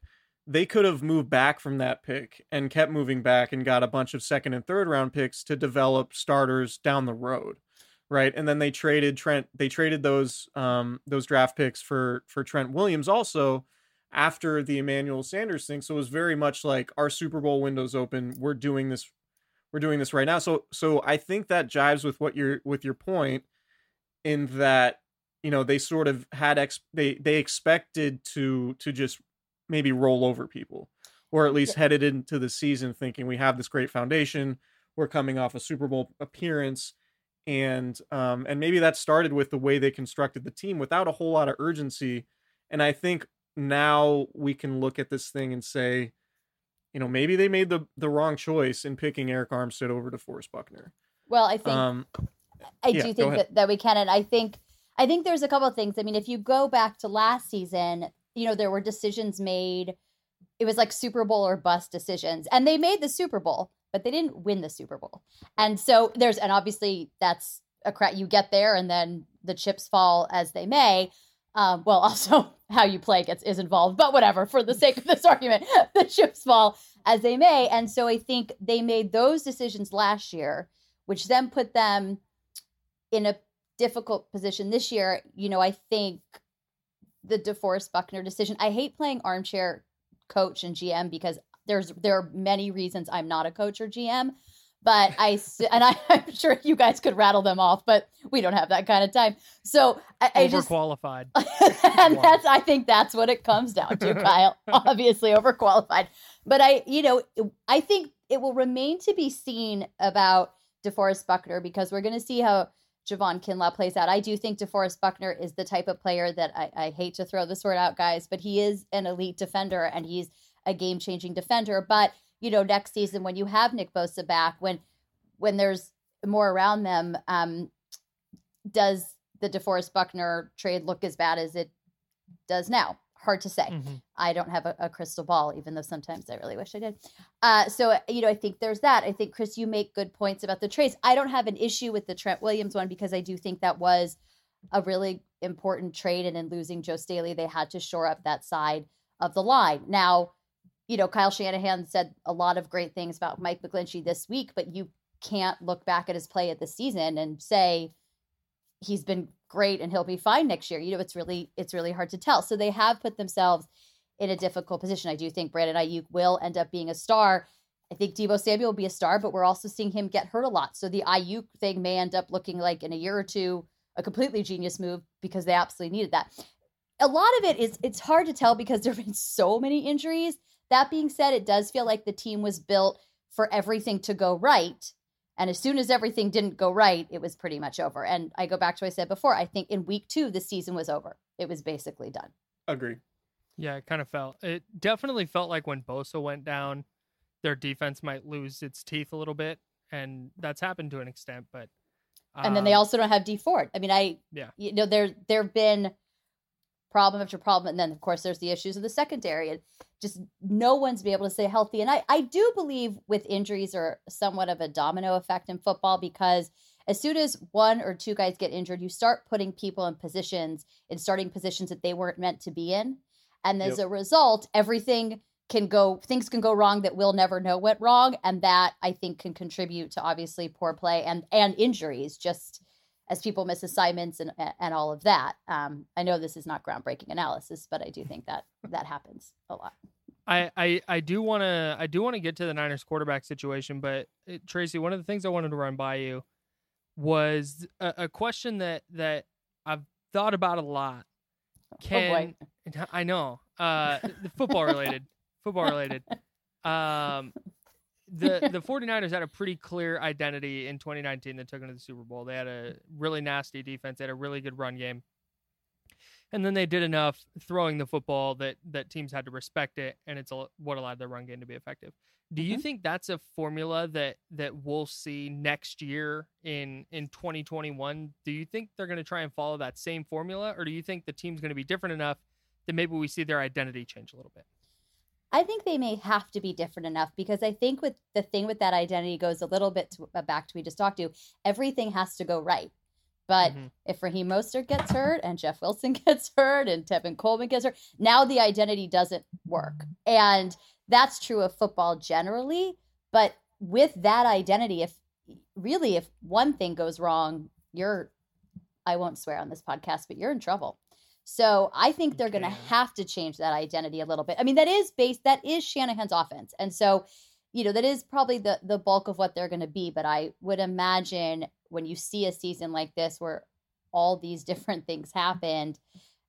they could have moved back from that pick and kept moving back and got a bunch of second and third round picks to develop starters down the road. Right. And then they traded Trent they traded those um those draft picks for for Trent Williams also after the Emmanuel Sanders thing. So it was very much like our Super Bowl windows open. We're doing this we're doing this right now. So so I think that jives with what you're with your point in that you know they sort of had ex they they expected to to just maybe roll over people or at least headed into the season thinking we have this great foundation. We're coming off a super bowl appearance. And um and maybe that started with the way they constructed the team without a whole lot of urgency. And i think now we can look at this thing and say you know, maybe they made the the wrong choice in picking Arik Armstead over DeForest Buckner. Well, I think um, I yeah, do think that, that we can, and I think I think there's a couple of things. I mean, if you go back to last season, you know, there were decisions made. It was like Super Bowl or bust decisions, and they made the Super Bowl, but they didn't win the Super Bowl. And so there's, and obviously that's a crap. You get there, and then the chips fall as they may. Um, well, also how you play gets is involved, but whatever. For the sake of this argument, the chips fall as they may, and so I think they made those decisions last year, which then put them in a difficult position this year. You know, I think the DeForest Buckner decision. I hate playing armchair coach and GM because there's there are many reasons I'm not a coach or GM. But I and I, am sure you guys could rattle them off, but we don't have that kind of time. So I, I just overqualified, and that's I think that's what it comes down to, Kyle. Obviously overqualified, but I you know I think it will remain to be seen about DeForest Buckner because we're going to see how Javon Kinlaw plays out. I do think DeForest Buckner is the type of player that I, I hate to throw this word out, guys, but he is an elite defender and he's a game changing defender. But you know, next season when you have Nick Bosa back, when when there's more around them, um, does the DeForest Buckner trade look as bad as it does now? Hard to say. Mm-hmm. I don't have a, a, crystal ball, even though sometimes I really wish I did. Uh, so you know, I think there's that. I think Chris, you make good points about the trades. I don't have an issue with the Trent Williams one because I do think that was a really important trade, and in losing Joe Staley, they had to shore up that side of the line. Now, you know, Kyle Shanahan said a lot of great things about Mike McGlinchey this week, but you can't look back at his play at the season and say he's been great and he'll be fine next year. You know, it's really it's really hard to tell. So they have put themselves in a difficult position. I do think Brandon Aiyuk will end up being a star. I think Deebo Samuel will be a star, but we're also seeing him get hurt a lot. So the Aiyuk thing may end up looking like in a year or two a completely genius move because they absolutely needed that. A lot of it is it's hard to tell because there have been so many injuries that being said, it does feel like the team was built for everything to go right. And as soon as everything didn't go right, it was pretty much over. And I go back to what I said before. I think in week two, the season was over. It was basically done. Agree. Yeah, it kind of felt. It definitely felt like when Bosa went down, their defense might lose its teeth a little bit, and that's happened to an extent. But um, and then they um, also don't have Dee Ford. I mean, I yeah, you know, there there have been problem after problem, and then of course there's the issues of the secondary. And just no one's be able to stay healthy. And I, I do believe with injuries are somewhat of a domino effect in football because as soon as one or two guys get injured, you start putting people in positions in starting positions that they weren't meant to be in. And as yep. a result, everything can go things can go wrong that we'll never know went wrong. And that I think can contribute to obviously poor play and and injuries just as people miss assignments and and all of that. Um, I know this is not groundbreaking analysis, but I do think that that happens a lot. I, I, I do want to I do want to get to the Niners quarterback situation, but it, uh, Tracy, one of the things I wanted to run by you was a, a question that that I've thought about a lot. Oh, Can oh I know uh, football related, football related. Um, the the 49ers had a pretty clear identity in 2019 that took them to the Super Bowl. They had a really nasty defense, they had a really good run game and then they did enough throwing the football that that teams had to respect it, and it's a, what allowed their run game to be effective. Do you mm-hmm. think that's a formula that that we'll see next year in in 2021? Do you think they're going to try and follow that same formula, or do you think the team's going to be different enough that maybe we see their identity change a little bit? I think they may have to be different enough because I think with the thing with that identity goes a little bit to, uh, back to we just talked to. Everything has to go right. But mm-hmm. if Raheem Mostert gets hurt and Jeff Wilson gets hurt and Tevin Coleman gets hurt, now the identity doesn't work. And that's true of football generally. But with that identity, if really, if one thing goes wrong, you're, I won't swear on this podcast, but you're in trouble. So I think they're going to have to change that identity a little bit. I mean, that is based, that is Shanahan's offense. And so, you know, that is probably the, the bulk of what they're going to be. But I would imagine when you see a season like this where all these different things happened.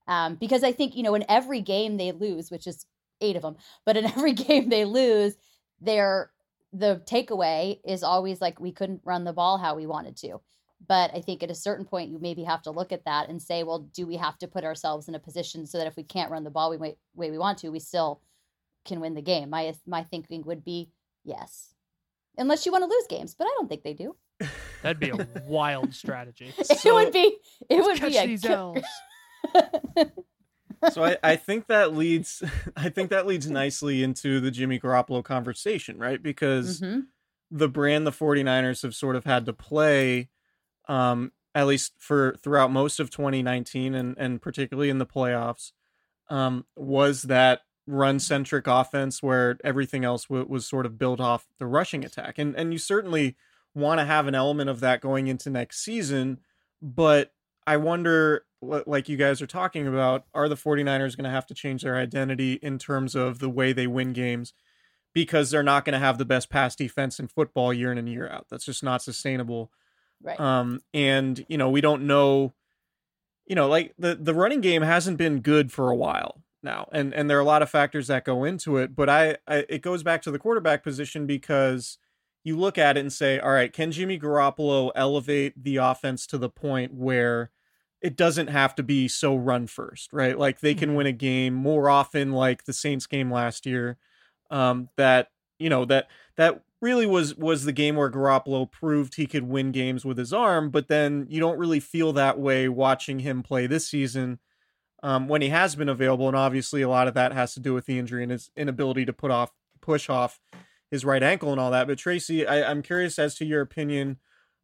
Um, because I think, you know, in every game they lose, which is eight of them, but in every game they lose, they're the takeaway is always like we couldn't run the ball how we wanted to. But I think at a certain point, you maybe have to look at that and say, well, do we have to put ourselves in a position so that if we can't run the ball the way, way we want to, we still can win the game? My my thinking would be yes, unless you want to lose games, but I don't think they do. That'd be a wild strategy. So, it would be. It would be a these L's. so I, I think that leads I think that leads nicely into the Jimmy Garoppolo conversation, right? Because mm-hmm. the brand the 49ers have sort of had to play um, at least for throughout most of 2019 and and particularly in the playoffs, um, was that run centric offense where everything else w- was sort of built off the rushing attack, and and you certainly want to have an element of that going into next season, but I wonder like you guys are talking about are the 49ers going to have to change their identity in terms of the way they win games because they're not going to have the best pass defense in football year in and year out? That's just not sustainable right um and you know we don't know you know like the the running game hasn't been good for a while now and and there are a lot of factors that go into it but I, I it goes back to the quarterback position because you look at it and say all right can Jimmy Garoppolo elevate the offense to the point where it doesn't have to be so run first, right? Like they can win a game more often, like the Saints game last year. Um, that you know that that really was was the game where Garoppolo proved he could win games with his arm, but then you don't really feel that way watching him play this season um, when he has been available, and obviously a lot of that has to do with the injury and his inability to put off push off his right ankle and all that. But Tracy, I, I'm curious as to your opinion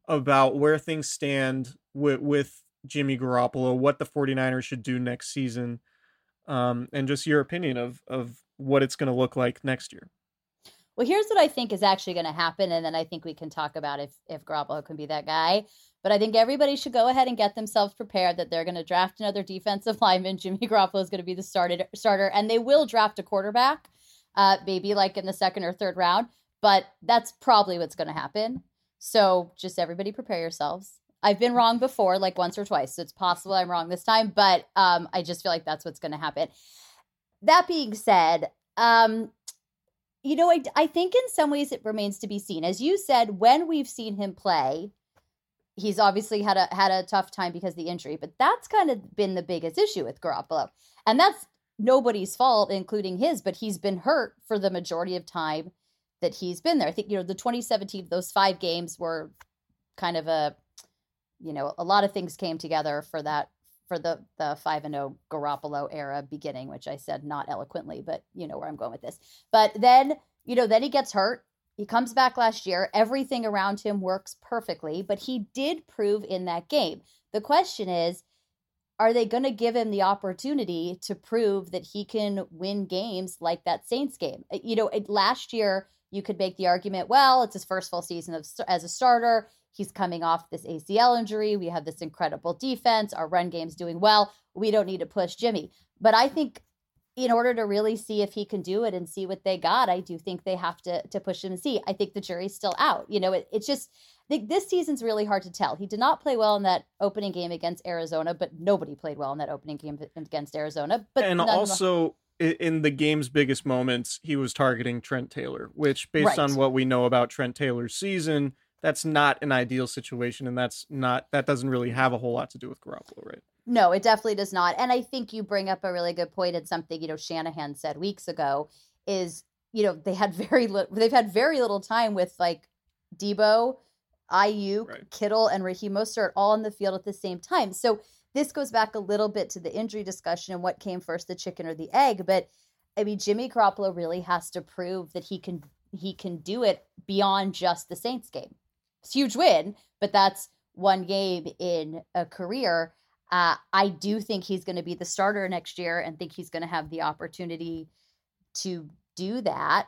about where things stand with with Jimmy Garoppolo, what the 49ers should do next season, um, and just your opinion of of what it's going to look like next year. Well, here's what I think is actually going to happen, and then I think we can talk about if if Garoppolo can be that guy. But I think everybody should go ahead and get themselves prepared that they're going to draft another defensive lineman. Jimmy Garoppolo is going to be the started starter, and they will draft a quarterback, uh, maybe like in the second or third round. But that's probably what's going to happen. So just everybody prepare yourselves. I've been wrong before, like once or twice. So it's possible I'm wrong this time, but um, I just feel like that's what's going to happen. That being said, um, you know, I, I think in some ways it remains to be seen. As you said, when we've seen him play, he's obviously had a had a tough time because of the injury, but that's kind of been the biggest issue with Garoppolo. And that's nobody's fault, including his, but he's been hurt for the majority of time that he's been there. I think, you know, the 2017, those five games were kind of a you know, a lot of things came together for that for the the five and zero Garoppolo era beginning, which I said not eloquently, but you know where I'm going with this. But then you know, then he gets hurt. He comes back last year. Everything around him works perfectly, but he did prove in that game. The question is, are they going to give him the opportunity to prove that he can win games like that Saints game? Uh, you know, last year you could make the argument, well, it's his first full season of, as a starter. He's coming off this ACL injury. We have this incredible defense. Our run game's doing well. We don't need to push Jimmy. But I think in order to really see if he can do it and see what they got, I do think they have to to push him and see. I think the jury's still out. You know, it, it's just this season's really hard to tell. He did not play well in that opening game against Arizona, but nobody played well in that opening game against Arizona. But and also in the game's biggest moments, he was targeting Trent Taylor, which based right. on what we know about Trent Taylor's season, that's not an ideal situation and that's not that doesn't really have a whole lot to do with Garoppolo, right? No, it definitely does not. And I think you bring up a really good point and something, you know, Shanahan said weeks ago is, you know, they had very little they've had very little time with like Deebo, Aiyuk, right. Kittle, and Raheem Mostert all in the field at the same time. So this goes back a little bit to the injury discussion and what came first, the chicken or the egg. But I mean, Jimmy Garoppolo really has to prove that he can he can do it beyond just the Saints game it's huge win, but that's one game in a career. Uh, I do think he's going to be the starter next year and think he's going to have the opportunity to do that.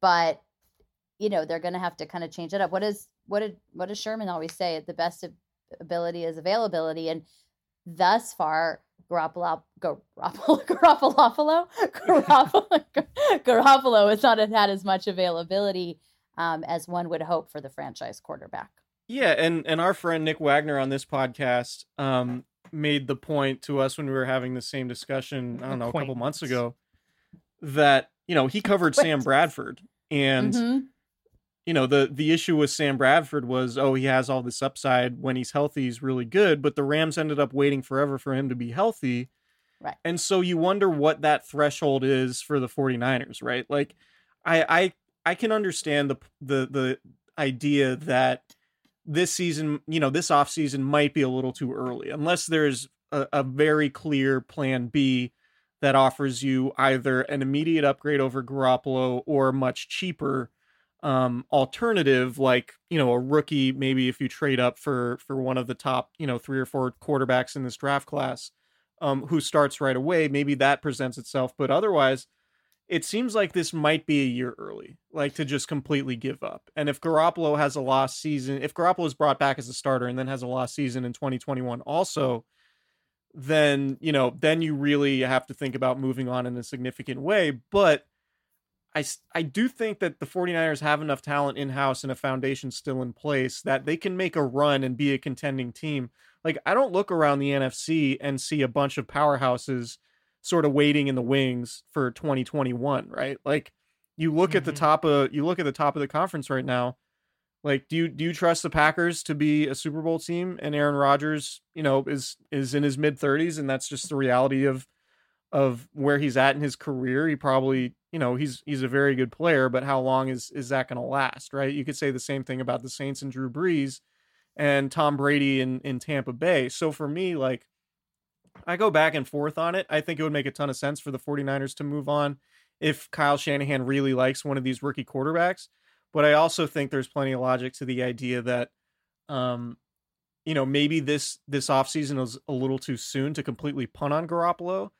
But you know they're going to have to kind of change it up. What is what did what does Sherman always say? The best ability is availability, and thus far, Garoppolo, Garoppolo, Garoppolo, Garoppolo, Garoppolo has not had as much availability um, as one would hope for the franchise quarterback. Yeah, and and our friend Nick Wagner on this podcast um, made the point to us when we were having the same discussion. I don't know a couple months ago that you know he covered Sam Bradford and. Mm-hmm. You know the the issue with Sam Bradford was oh he has all this upside when he's healthy he's really good but the Rams ended up waiting forever for him to be healthy Right. And so you wonder what that threshold is for the 49ers, right? Like I I I can understand the the the idea that this season, you know, this off season might be a little too early unless there's a, a very clear plan B that offers you either an immediate upgrade over Garoppolo or a much cheaper um, alternative, like you know a rookie. Maybe if you trade up for for one of the top you know three or four quarterbacks in this draft class, um, who starts right away, maybe that presents itself. But otherwise, it seems like this might be a year early, like to just completely give up. And if Garoppolo has a lost season, if Garoppolo is brought back as a starter and then has a lost season in 2021 also, then, you know, then you really have to think about moving on in a significant way. But I, I do think that the 49ers have enough talent in house and a foundation still in place that they can make a run and be a contending team. Like, I don't look around the NFC and see a bunch of powerhouses sort of waiting in the wings for 2021, right? Like, you look mm-hmm. at the mm-hmm. top of you look at the top of the conference right now. Like, do you do you trust the Packers to be a Super Bowl team? And Aaron Rodgers, you know, is is in his mid 30s, and that's just the reality of of where he's at in his career. He probably you know he's he's a very good player, but how long is is that going to last? Right? You could say the same thing about the Saints and Drew Brees and Tom Brady in in Tampa Bay. So for me, like I go back and forth on it. I think it would make a ton of sense for the 49ers to move on if Kyle Shanahan really likes one of these rookie quarterbacks. But I also think there's plenty of logic to the idea that um you know, maybe this this offseason was a little too soon to completely punt on Garoppolo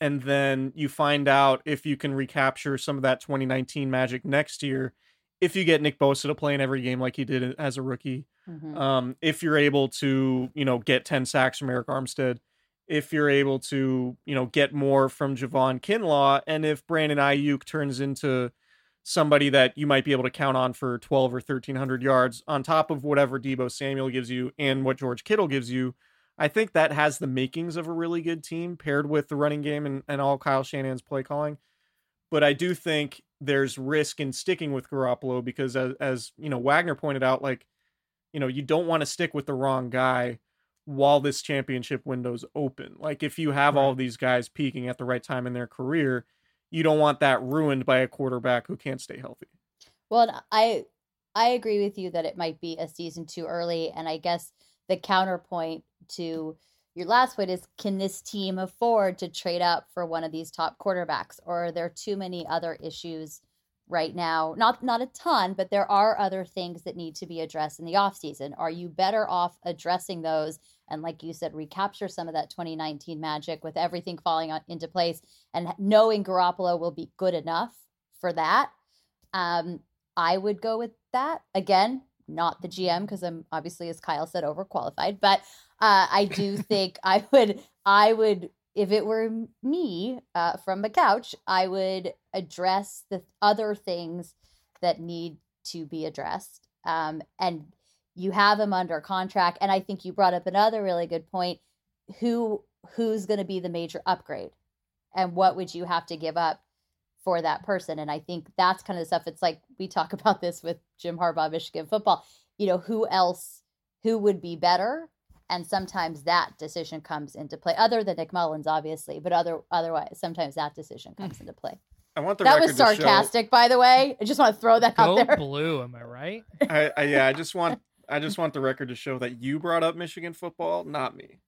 and then you find out if you can recapture some of that 2019 magic next year if you get Nick Bosa to play in every game like he did as a rookie. Mm-hmm. Um, if you're able to, you know, get 10 sacks from Arik Armstead, if you're able to, you know, get more from Javon Kinlaw, and if Brandon Aiyuk turns into somebody that you might be able to count on for 12 or 1300 yards on top of whatever Deebo Samuel gives you and what George Kittle gives you, I think that has the makings of a really good team paired with the running game and, and all Kyle Shanahan's play calling. But I do think there's risk in sticking with Garoppolo because as, as you know, Wagner pointed out, like, you know, you don't want to stick with the wrong guy while this championship window's open. Like if you have right. all these guys peaking at the right time in their career, you don't want that ruined by a quarterback who can't stay healthy. Well, I I agree with you that it might be a season too early and I guess the counterpoint to your last point is can this team afford to trade up for one of these top quarterbacks or are there too many other issues right now not not a ton but there are other things that need to be addressed in the offseason are you better off addressing those and like you said recapture some of that 2019 magic with everything falling on, into place and knowing Garoppolo will be good enough for that um I would go with that again not the GM because I'm obviously, as Kyle said, overqualified. But uh, I do think I would, I would, if it were me uh, from the couch, I would address the other things that need to be addressed. Um, and you have him under contract, and I think you brought up another really good point. Who who's going to be the major upgrade, and what would you have to give up for that person. And I think that's kind of the stuff. It's like we talk about this with Jim Harbaugh, Michigan football. You know, who else, who would be better? And sometimes that decision comes into play, other than Nick Mullens, obviously, but other otherwise, sometimes that decision hmm. comes into play. I want the that was sarcastic, show... by the way. I just want to throw that Go out there. Blue, am I right? I, I, yeah, I just want I just want the record to show that you brought up Michigan football, not me.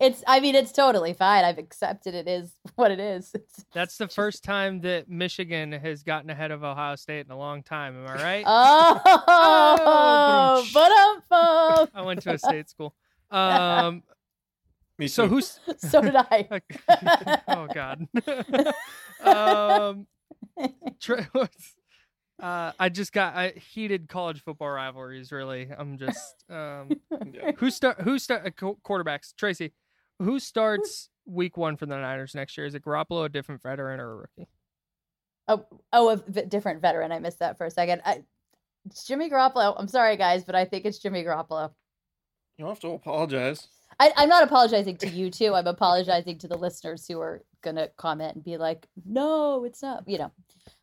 It's i mean it's totally fine. I've accepted it is what it is. It's that's the first time that michigan has gotten ahead of ohio state in a long time am i right? Oh, oh but um, i went to a state school. Um me so who's so did i. Oh god. Um uh, I just got I, heated college football rivalries. Really, I'm just um, yeah. who start who start uh, quarterbacks. Tracy, who starts week one for the Niners next year? Is it Garoppolo, a different veteran, or a rookie? Oh, oh, a v- different veteran. I missed that for a second. I, it's Jimmy Garoppolo. I'm sorry, guys, but I think it's Jimmy Garoppolo. You don't have to apologize. I, I'm not apologizing to you too. I'm apologizing to the listeners who are gonna comment and be like, "No, it's not." You know,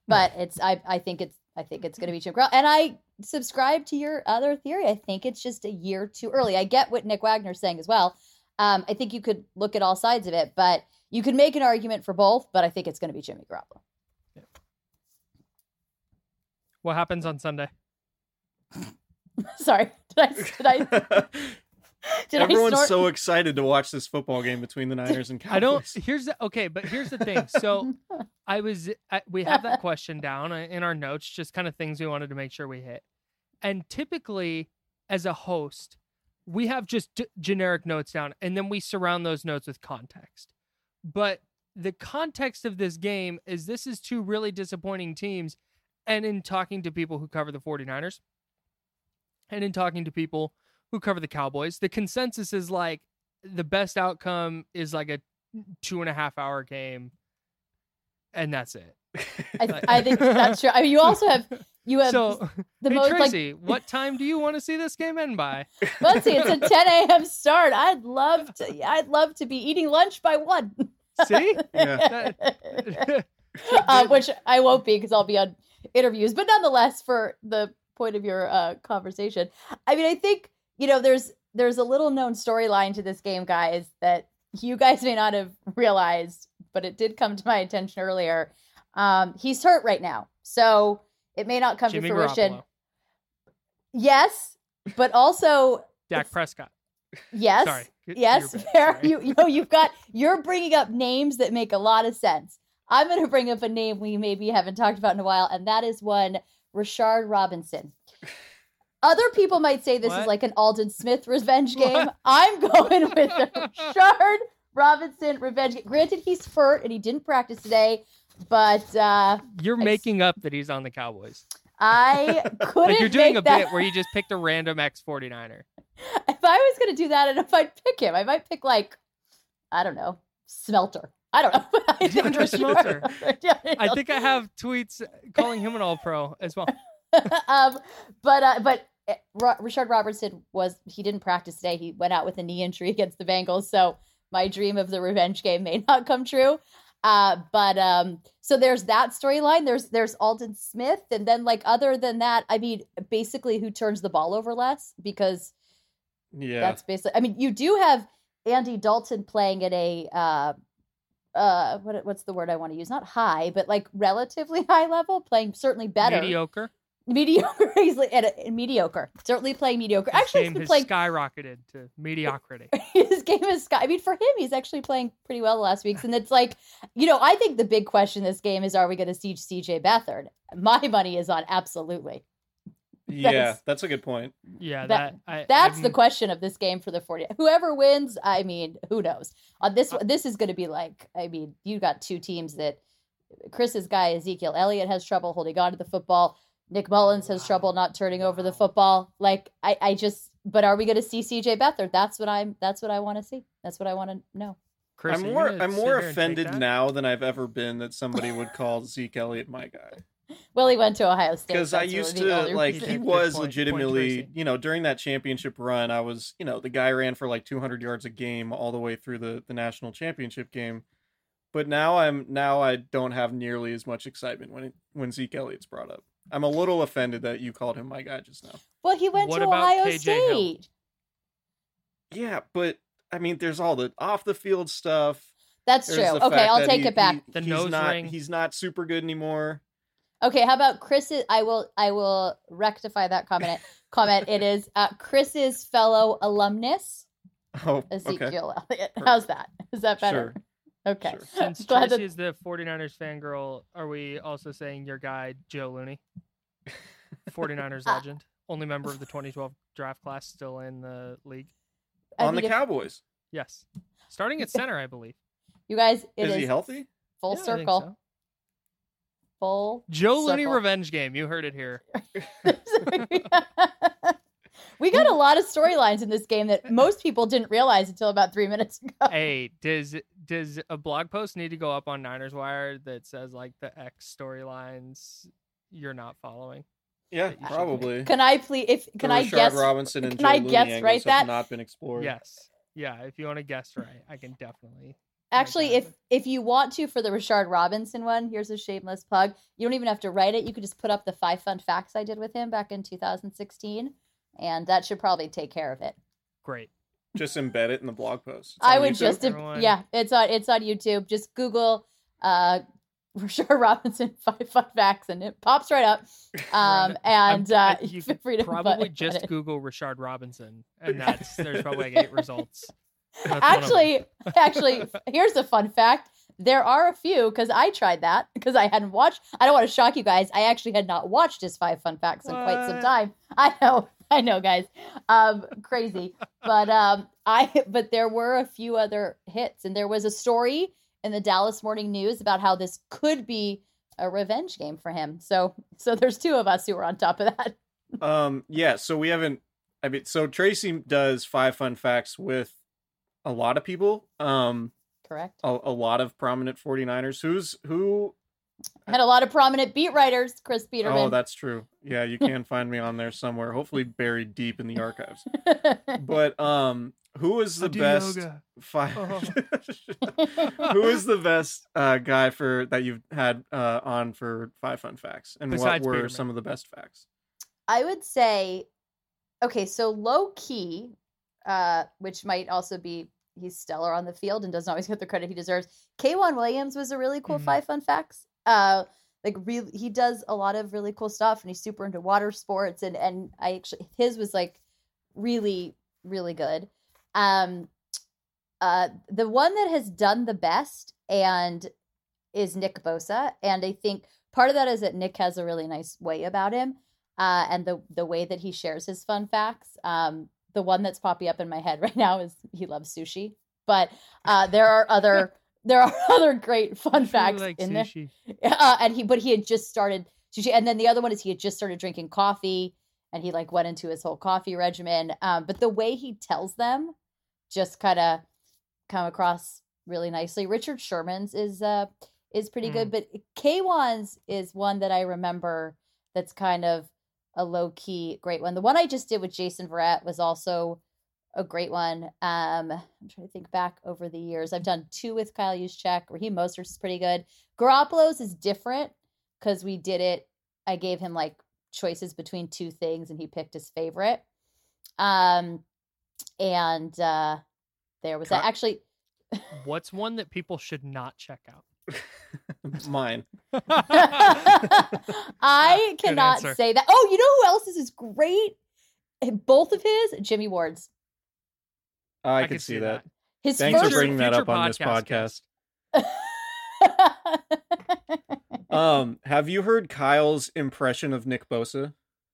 but it's. I. I think it's I think it's going to be Jim Crow. And I subscribe to your other theory. I think it's just a year too early. I get what Nick Wagner's saying as well. Um, I think you could look at all sides of it, but you could make an argument for both. But I think it's going to be Jimmy Garoppolo. What happens on Sunday? Sorry, did I did I Did Everyone's so excited to watch this football game between the Niners and Cowboys. I don't. Here's the okay, but here's the thing. So I was. I, we have that question down uh, in our notes, just kind of things we wanted to make sure we hit. And typically, as a host, we have just g- generic notes down, and then we surround those notes with context. But the context of this game is this is two really disappointing teams, and in talking to people who cover the 49ers, and in talking to people who cover the Cowboys, the consensus is like the best outcome is like a two and a half hour game, and that's it. I, I think that's true. I mean, you also have you have So, the hey most Tracy, like. what time do you want to see this game end by? Let's see, it's a 10 a.m. start. I'd love to. I'd love to be eating lunch by one. See, uh, which I won't be because I'll be on interviews. But nonetheless, for the point of your uh, conversation, I mean, I think you know there's there's a little known storyline to this game, guys, that you guys may not have realized, but it did come to my attention earlier. Um, he's hurt right now, so it may not come Jimmy to fruition. Garoppolo. Yes, but also Dak Prescott. Yes. Sorry. Yes. Fair. You, you know, you've got you're bringing up names that make a lot of sense. I'm going to bring up a name we maybe haven't talked about in a while, and that is one Rashard Robinson. Other people might say this is like an Aldon Smith revenge game. What? I'm going with the Rashard Robinson revenge game. Granted, he's hurt and he didn't practice today, but uh, You're making up that he's on the Cowboys. I couldn't Like you're doing a that. bit where you just picked a random ex 49er. if I was going to do that, and if I'd pick him, I might pick like, I don't know, Smelter. I don't know. I DeAndre Smelter. I think I have tweets calling him an all pro as well. um, but uh, but Rashard Robinson was he didn't practice today. He went out with a knee injury against the Bengals. So my dream of the revenge game may not come true. Uh, but um, so there's that storyline. There's there's Aldon Smith, and then like other than that, I mean, basically who turns the ball over less because Yeah. that's basically. I mean, you do have Andy Dalton playing at a uh, uh, what what's the word I want to use? Not high, but like relatively high level, playing certainly better. Mediocre. Mediocre. He's like at a, uh, mediocre. Certainly playing mediocre. His Actually, he's game been has playing. skyrocketed to mediocrity. His game is sky. I mean, for him, he's actually playing pretty well the last weeks. And it's like, you know, I think the big question this game is: Are we going to see CJ Beathard? My money is on absolutely. Yeah, That's- that's a good point. Yeah, That, that, I, that's the I'm- question of this game for the 40. Whoever wins, I mean, who knows? On this one, this is going to be like, I mean, you got two teams that Chris's guy Ezekiel Elliott has trouble holding on to the football. Nick Mullens has trouble not turning over the football. Like I, I just, but are we going to see CJ Beathard? That's what I'm. That's what I want to see. That's what I want to know. Chris, I'm more I'm more here and take offended now than I've ever been that somebody would call Zeke Elliott my guy. Well, he went to Ohio State Because I used really to like he was point, point, legitimately Tracy. you know during that championship run I was you know the guy ran for like 200 yards a game all the way through the the national championship game, but now I'm now I don't have nearly as much excitement when it, when Zeke Elliott's brought up. I'm a little offended that you called him my guy just now. Well, he went What to about Ohio KJ Hill? State. Yeah, but I mean, there's all the off the field stuff. That's There's true. Okay, I'll take he- it back. he- The he's nose not ring. he's not super good anymore. Okay, how about Chris's? I will I will rectify that comment. comment. It is uh, Chris's fellow alumnus Oh, okay. Ezekiel Elliott. How's that? Is that better? Okay. Sure. Since Glad Tracy that- is the 49ers fangirl, are we also saying your guy, Joe Looney? 49ers Uh, legend. Only member of the 2012 draft class, still in the league. I On the if- Cowboys. Yes. Starting at center, I believe. You guys, it Is is he healthy? full Yeah, I think circle. so. Full Joe Looney revenge game. You heard it here. we got a lot of storylines in this game that most people didn't realize until about three minutes ago. hey, does does a blog post need to go up on Niners Wire that says like the X storylines you're not following? Yeah, that you should read? probably. Can I please? If can The I Rashard guess? Robinson and can Joe I Looney guess angles right have that? not been explored. Yes. Yeah, if you want to guess right, I can definitely. Actually, if if you want to for the Rashard Robinson one, here's a shameless plug. You don't even have to write it. You could just put up the five fun facts I did with him back in 2016, and that should probably take care of it. Great. Just embed it in the blog post. It's I would YouTube? just Everyone- yeah, it's on it's on YouTube. Just Google uh Rashard Robinson five fun facts, and it pops right up. Um, and uh, you feel free to probably just it. Google Rashard Robinson, and that's there's probably like eight results. That's one of them. actually, actually, here's a fun fact. There are a few because I tried that because I hadn't watched. I don't want to shock you guys. I actually had not watched his five fun facts in quite some time. I know, I know, guys. Um, crazy, but um, I but there were a few other hits, and there was a story in the Dallas Morning News about how this could be a revenge game for him. So, so there's two of us who are on top of that. Um, yeah, so we haven't. I mean, so Tracy does five fun facts with a lot of people. Um, Correct. a, a lot of prominent 49ers. Who's who? I had a lot of prominent beat writers. Chris Biderman. Oh, that's true. Yeah, you can find me on there somewhere. Hopefully buried deep in the archives. But um, who is the best yoga. five? Oh. who is the best uh, guy for that you've had uh, on for five fun facts, and Besides what were Peterman. some of the best facts? I would say, okay, so low key, uh, which might also be he's stellar on the field and doesn't always get the credit he deserves. K'Waun Williams was a really cool Mhm. five fun facts. Uh, like really, he does a lot of really cool stuff, and he's super into water sports. And and I actually his was like really really good. Um, uh, the one that has done the best and is Nick Bosa, and I think part of that is that Nick has a really nice way about him, uh, and the the way that he shares his fun facts. Um, the one that's popping up in my head right now is he loves sushi, but uh, there are other there are other great fun facts like in sushi. there. Uh, and he but he had just started sushi, and then the other one is he had just started drinking coffee, and he like went into his whole coffee regimen. Um, but the way he tells them just kind of come across really nicely. Richard Sherman's is uh is pretty good, but K'Waun's is one that I remember that's kind of a low key great one. The one I just did with Jason Verrett was also a great one. Um, I'm trying to think back over the years. I've done two with Kyle Juszczyk. Raheem Mostert's is pretty good. Garoppolo's is different because we did it. I gave him like choices between two things, and he picked his favorite. Um, and uh, there was that. Actually, What's one that people should not check out? Mine. I cannot say that. Oh, you know who else is great? Both of his, Jimmy Ward's. I, I could could see see that. that. His Thanks first for bringing that up on this podcast podcast. Um, have you heard Kyle's impression of Nick Bosa?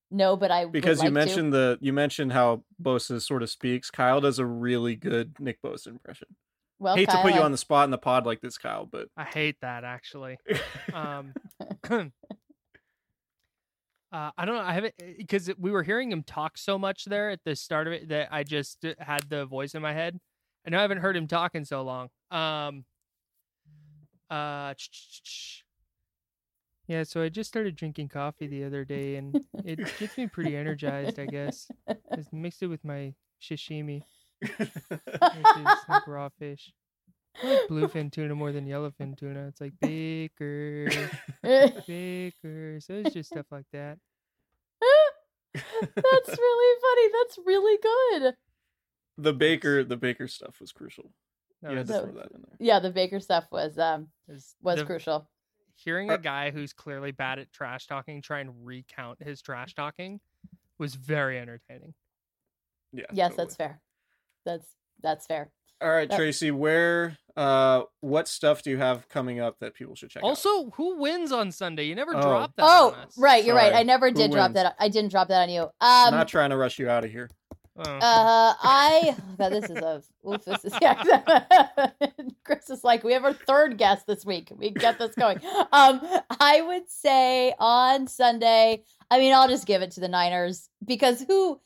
no, but I would Because you like to. mentioned the you mentioned how Bosa sort of speaks. Kyle does a really good Nick Bosa impression. Well, Hate to put you on the spot in the pod like this, Kyle, but I hate that actually. Um, uh, I don't know. I haven't because we were hearing him talk so much there at the start of it that I just uh, had the voice in my head. I know I haven't heard him talk in so long. Um, uh, yeah. So I just started drinking coffee the other day, and it gets me pretty energized. I guess just mixed it with my sashimi, which is like raw fish. I like bluefin tuna more than yellowfin tuna. It's like Baker, Baker. So it's just stuff like that. That's really funny. That's really good. the Baker the Baker stuff was crucial. That You had to throw that in there. Yeah, the Baker stuff was um was the- crucial. Hearing a guy who's clearly bad at trash talking try and recount his trash talking was very entertaining. Yeah. Yes, totally. that's fair. That's that's fair. All right, Tracy, where uh what stuff do you have coming up that people should check out? Also, who wins on Sunday? You never Oh. drop that. Oh, on us. right, you're right. I never Who did drop wins? that. I didn't drop that on you. Um Not trying to rush you out of here. Oh. Uh, I God, this is a oof, this is yeah. Chris is like, we have our third guest this week. We get this going. Um, I would say on Sunday. I mean, I'll just give it to the Niners because who,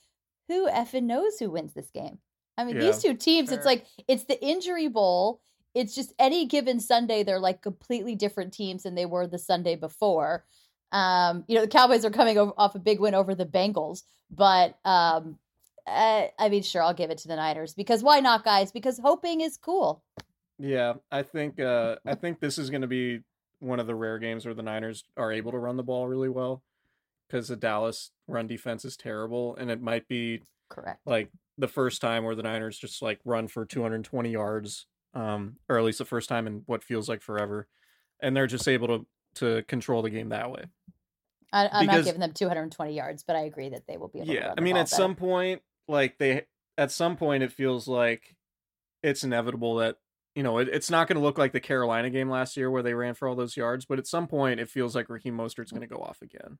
who effing knows who wins this game? I mean, these two teams. It's like it's the injury bowl. It's just any given Sunday, they're like completely different teams than they were the Sunday before. Um, you know, the Cowboys are coming over, off a big win over the Bengals, but um, uh, I mean, sure, I'll give it to the Niners because why not, guys? Because hoping is cool. Yeah, I think uh I think this is going to be one of the rare games where the Niners are able to run the ball really well because the Dallas run defense is terrible and it might be Correct. like the first time where the Niners just like run for 220 yards um or at least the first time in what feels like forever and they're just able to to control the game that way. I, I'm not giving them 220 yards, but I agree that they will be able to Yeah, I mean, at ball some point, like they, at some point, it feels like it's inevitable that you know it, it's not going to look like the Carolina game last year where they ran for all those yards, but at some point, it feels like Raheem Mostert's going to go off again,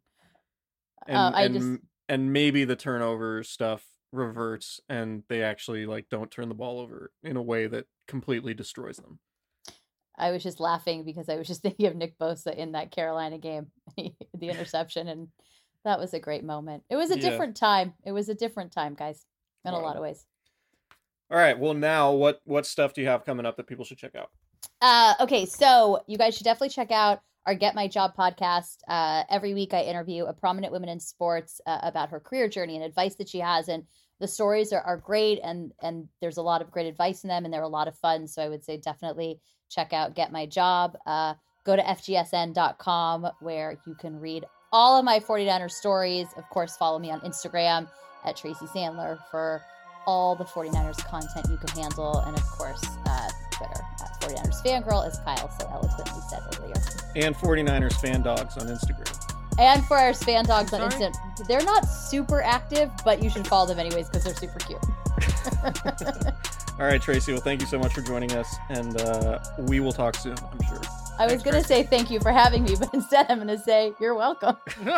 and Uh, I and, just- and maybe the turnover stuff reverts and they actually like don't turn the ball over in a way that completely destroys them. I was just laughing because I was just thinking of Nick Bosa in that Carolina game, the interception, and that was a great moment. It was a Yeah. different time. It was a different time, guys, in a lot of ways. All right, well now what what stuff do you have coming up that people should check out? Uh, okay, so you guys should definitely check out our Get My Job podcast. Uh, every week, I interview a prominent woman in sports uh, about her career journey and advice that she has, and the stories are, are great, and and there's a lot of great advice in them, and they're a lot of fun. So I would say definitely check out Get My Job. Uh, go to fgsn.com where you can read all of my 49er stories. Of course, follow me on Instagram at Tracy Sandler for all the 49ers content you can handle. And of course, uh, Twitter at 49ers Fangirl, as Kyle so eloquently said earlier. And 49ers fan dogs on Instagram. And for our fan dogs on? Instant, they're not super active, but you should follow them anyways because they're super cute. All right, Tracy. Well, thank you so much for joining us, and uh, we will talk soon. I'm sure. I was going to say thank you for having me, but instead I'm going to say you're welcome.